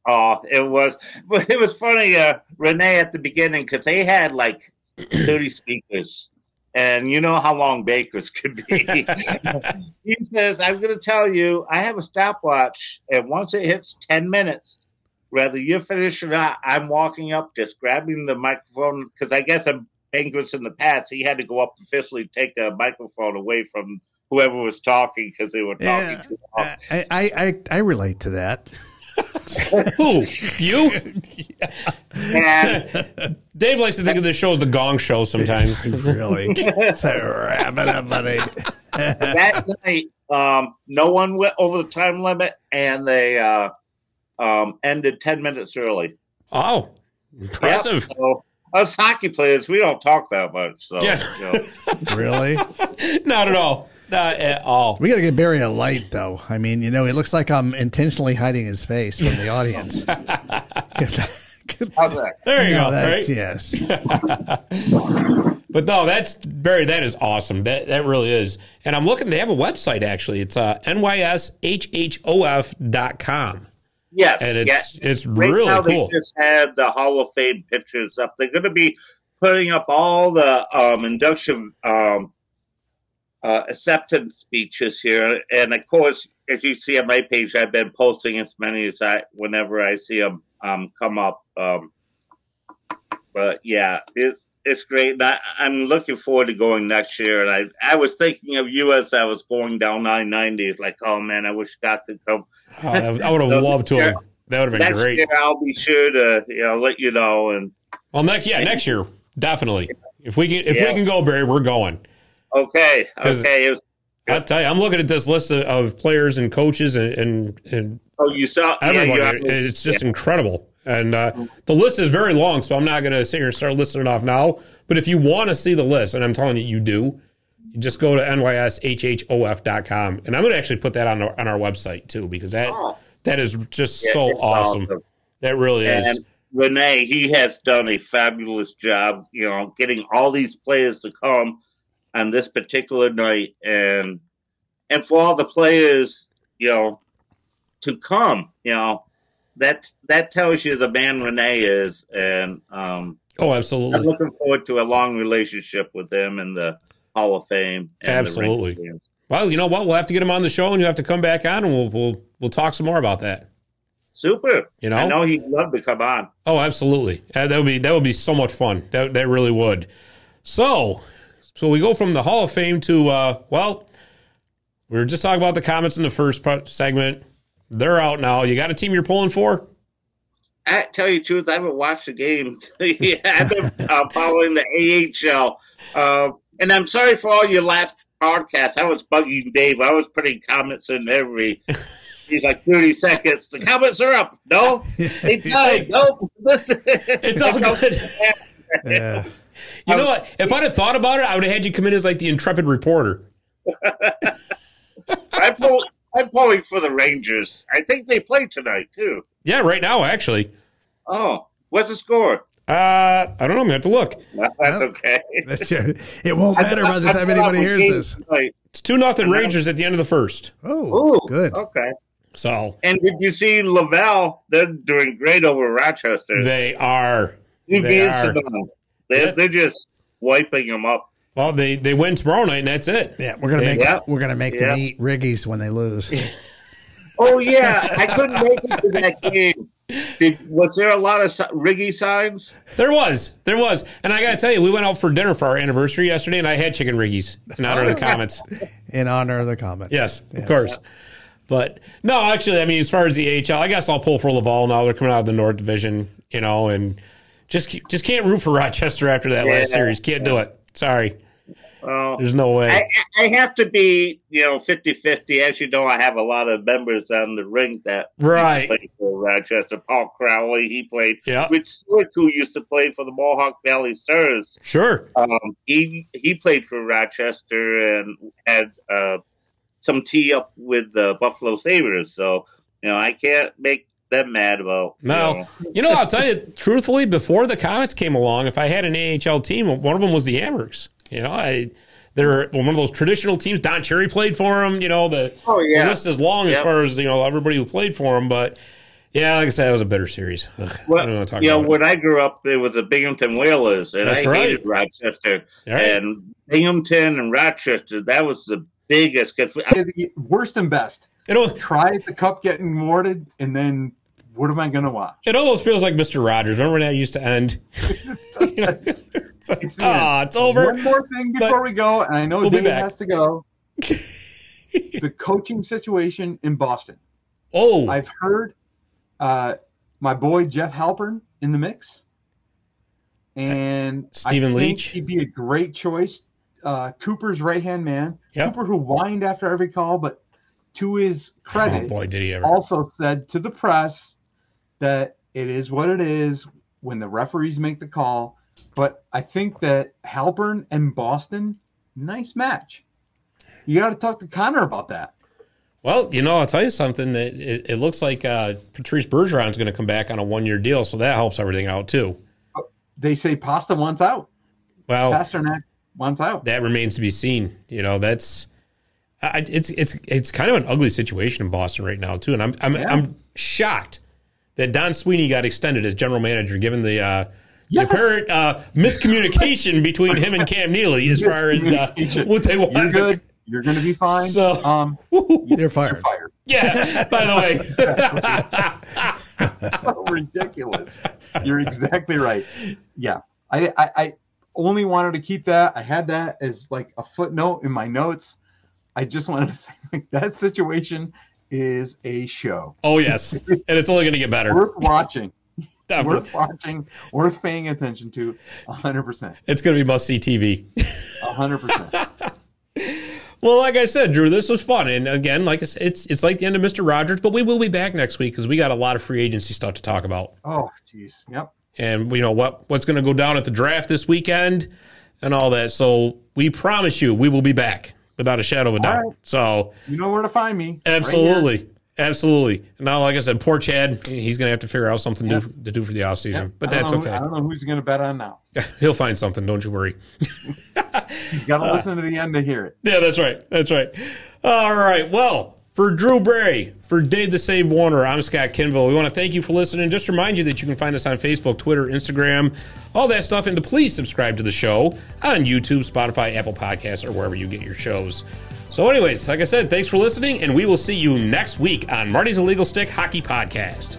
Oh, it was. But it was funny, uh, Renee, at the beginning because they had like 30 speakers. And you know how long bakers could be. he says, I'm going to tell you, I have a stopwatch, and once it hits 10 minutes, whether you're finished or not, I'm walking up, just grabbing the microphone, because I guess I'm Penguins in the past, he had to go up officially take a microphone away from whoever was talking because they were talking yeah, too long. I, I, I relate to that. Who? You? Yeah. Dave likes to think of this show as the Gong Show sometimes. really. It's a rabbit up, buddy. that night, um, no one went over the time limit, and they uh, um, ended ten minutes early. Oh, impressive! Yep, so us hockey players, we don't talk that much. So, yeah. You know. really, not at all. Not at all. We got to get Barry a light, though. I mean, you know, it looks like I'm intentionally hiding his face from the audience. How's that? There you no, go. That, right? Yes. but no, that's Barry. That is awesome. That that really is. And I'm looking. They have a website actually. It's uh, nysshhof.com. Yes, and it's yes. it's right really now cool. They just had the Hall of Fame pictures up. They're going to be putting up all the um, induction um, uh, acceptance speeches here. And of course, as you see on my page, I've been posting as many as I whenever I see them um, come up. Um, but yeah, it's it's great. And I, I'm looking forward to going next year. And I, I was thinking of you as I was going down 990. Like, oh man, I wish Scott could come. Oh, I would have So loved to. Have, that would have been great. year, I'll be sure to you know let you know. And Well, next yeah, next year definitely. If we can if Yeah. we can go, Barry, we're going. Okay, okay. Was, I'll tell you, I'm looking at this list of, of players and coaches and and, and oh, you saw yeah, everyone. you It- it's just incredible. And uh, the list is very long, so I'm not going to sit here and start listing it off now. But if you want to see the list, and I'm telling you, you do, you just go to nyshhof.com. And I'm going to actually put that on our, on our website too, because that Oh. that is just Yeah, so it's awesome. That really is. Renee, he has done a fabulous job, you know, getting all these players to come on this particular night and and for all the players, you know, to come, you know, that that tells you the man Renee is and um oh, absolutely, I'm looking forward to a long relationship with him in the Hall of Fame. And Absolutely. Well, you know what? We'll have to get him on the show, and you have to come back on, and we'll we'll we'll talk some more about that. Super. You know? I know he'd love to come on. Oh, absolutely. Uh, that would be that would be so much fun. That that really would. So, so we go from the Hall of Fame to uh, well, we were just talking about the Comets in the first part, segment. They're out now. You got a team you're pulling for? I tell you the truth, I haven't watched the game. yeah, I've been uh, following the AHL. Uh, and I'm sorry for all your last podcasts. I was bugging Dave. I was putting comments in every. He's like 30 seconds. The comments are up. No, they died. No, listen. It's all good. Yeah. You know what? If I'd have thought about it, I would have had you come in as like the intrepid reporter. I'm, pull, I'm pulling for the Rangers. I think they play tonight, too. Yeah, right now actually. Oh, what's the score? Uh, I don't know. I'm gonna have to look. That's okay. That's- it won't matter by the I- I time anybody hears this. tonight. It's two nothing Rangers at the end of the first. Oh, Ooh, good. Okay. So And did you see Laval? They're doing great over Rochester. they are. Two they games are. To none. They're, Yeah. they're just wiping them up. Well, they they win tomorrow night, and that's it. Yeah, we're gonna make Yeah. we're gonna make Yeah. them eat Riggies when they lose. Oh yeah, I couldn't make it to that game. Did, was there a lot of Riggy signs? There was, there was, and I got to tell you, we went out for dinner for our anniversary yesterday, and I had chicken riggies in honor of the Comets. in honor of the Comets. Yes, of course. But no, actually, I mean, as far as the AHL, I guess I'll pull for Laval now. They're coming out of the North Division, you know, and just just can't root for Rochester after that last series. Can't do it. Sorry, Well, there's no way. I, I have to be, you know, 50-50. As you know, I have a lot of members on the ring that Right. played for Rochester. Paul Crowley, he played. Yeah. Rich Slick, who used to play for the Mohawk Valley Stars. Sure. Um, he he played for Rochester and had uh, some tea up with the Buffalo Sabres. So you know, I can't make them mad about. you No, know. you know, I'll tell you truthfully, before the Comets came along, if I had an AHL team, one of them was the Amerks. You know, I they're one of those traditional teams. Don Cherry played for them. You know, the, Oh, yeah. the list is long as far as you know everybody who played for them. But yeah, like I said, it was a bitter series. Ugh, I Well, don't want to talk you know, it. when I grew up, there was the Binghamton Whalers, and That's I right. hated Rochester. All right. And Binghamton and Rochester, that was the biggest. Cause The worst and best. It, al- Try the cup getting awarded, and then what am I going to watch? it almost feels like Mister Rogers. Remember when that used to end? It's- It's like, It's ah, it's over. One more thing before we go, and I know We'll Dave has to go. the coaching situation in Boston. Oh, I've heard uh, my boy Jeff Halpern in the mix, and Stephen I think Leach? He'd be a great choice. Uh, Cooper's right hand man. Yep. Cooper, who whined after every call, but to his oh credit, boy, did he ever? also said to the press that it is what it is when the referees make the call. But I think that Halpern and Boston, nice match. You got to talk to Connor about that. Well, you know, I'll tell you something. That it, it looks like uh, Patrice Bergeron's going to come back on a one-year deal, so that helps everything out too. They say Pasta wants out. Well, Pastrnak wants out. that remains to be seen. You know, that's I, it's it's it's kind of an ugly situation in Boston right now too, and I'm I'm, Yeah. I'm shocked that Don Sweeney got extended as general manager, given the. Uh, Yes. The apparent uh, miscommunication between him and Cam Neely as far as uh, what they want. You're good. You're going to be fine. So- um, You're you're fired. fired. Yeah. By the way, so ridiculous. You're exactly right. Yeah, I, I, I, only wanted to keep that. I had that as like a footnote in my notes. I just wanted to say like that situation is a show. Oh yes, and it's only going to get better. Worth watching. Worth watching, worth paying attention to, hundred percent, It's going to be must see TV. hundred percent. Well, like I said, Drew, this was fun, and again, like I said, it's it's like the end of Mister Rogers, but we will be back next week because we got a lot of free agency stuff to talk about, Oh, jeez, yep. and you know what what's going to go down at the draft this weekend, and all that. So we promise you, we will be back without a shadow of a doubt. right. So You know where to find me. Right absolutely. Absolutely. Now, like I said, poor Chad, he's going to have to figure out something Yeah. to, do for the offseason, Yeah, but that's okay. I don't know who's going to bet on now. He'll find something. Don't you worry. He's got to uh, listen to the end to hear it. Yeah, that's right. That's right. All right. Well, for Drew Bray, for Dave the Save Warner, I'm Scott Kinville. We want to thank you for listening. Just remind you that you can find us on Facebook, Twitter, Instagram, all that stuff. And to please subscribe to the show on YouTube, Spotify, Apple Podcasts, or wherever you get your shows. So, anyways, like I said, thanks for listening, and we will see you next week on Marty's Illegal Stick Hockey Podcast.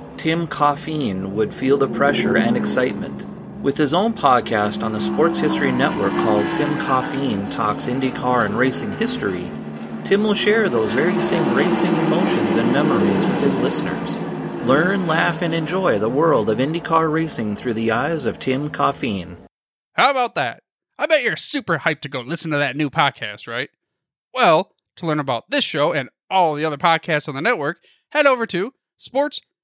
Tim Coffeen would feel the pressure and excitement. With his own podcast on the Sports History Network called Tim Coffeen Talks IndyCar and Racing History, Tim will share those very same racing emotions and memories with his listeners. Learn, laugh, and enjoy the world of IndyCar racing through the eyes of Tim Coffeen. How about that? I bet you're super hyped to go listen to that new podcast, right? Well, to learn about this show and all the other podcasts on the network, head over to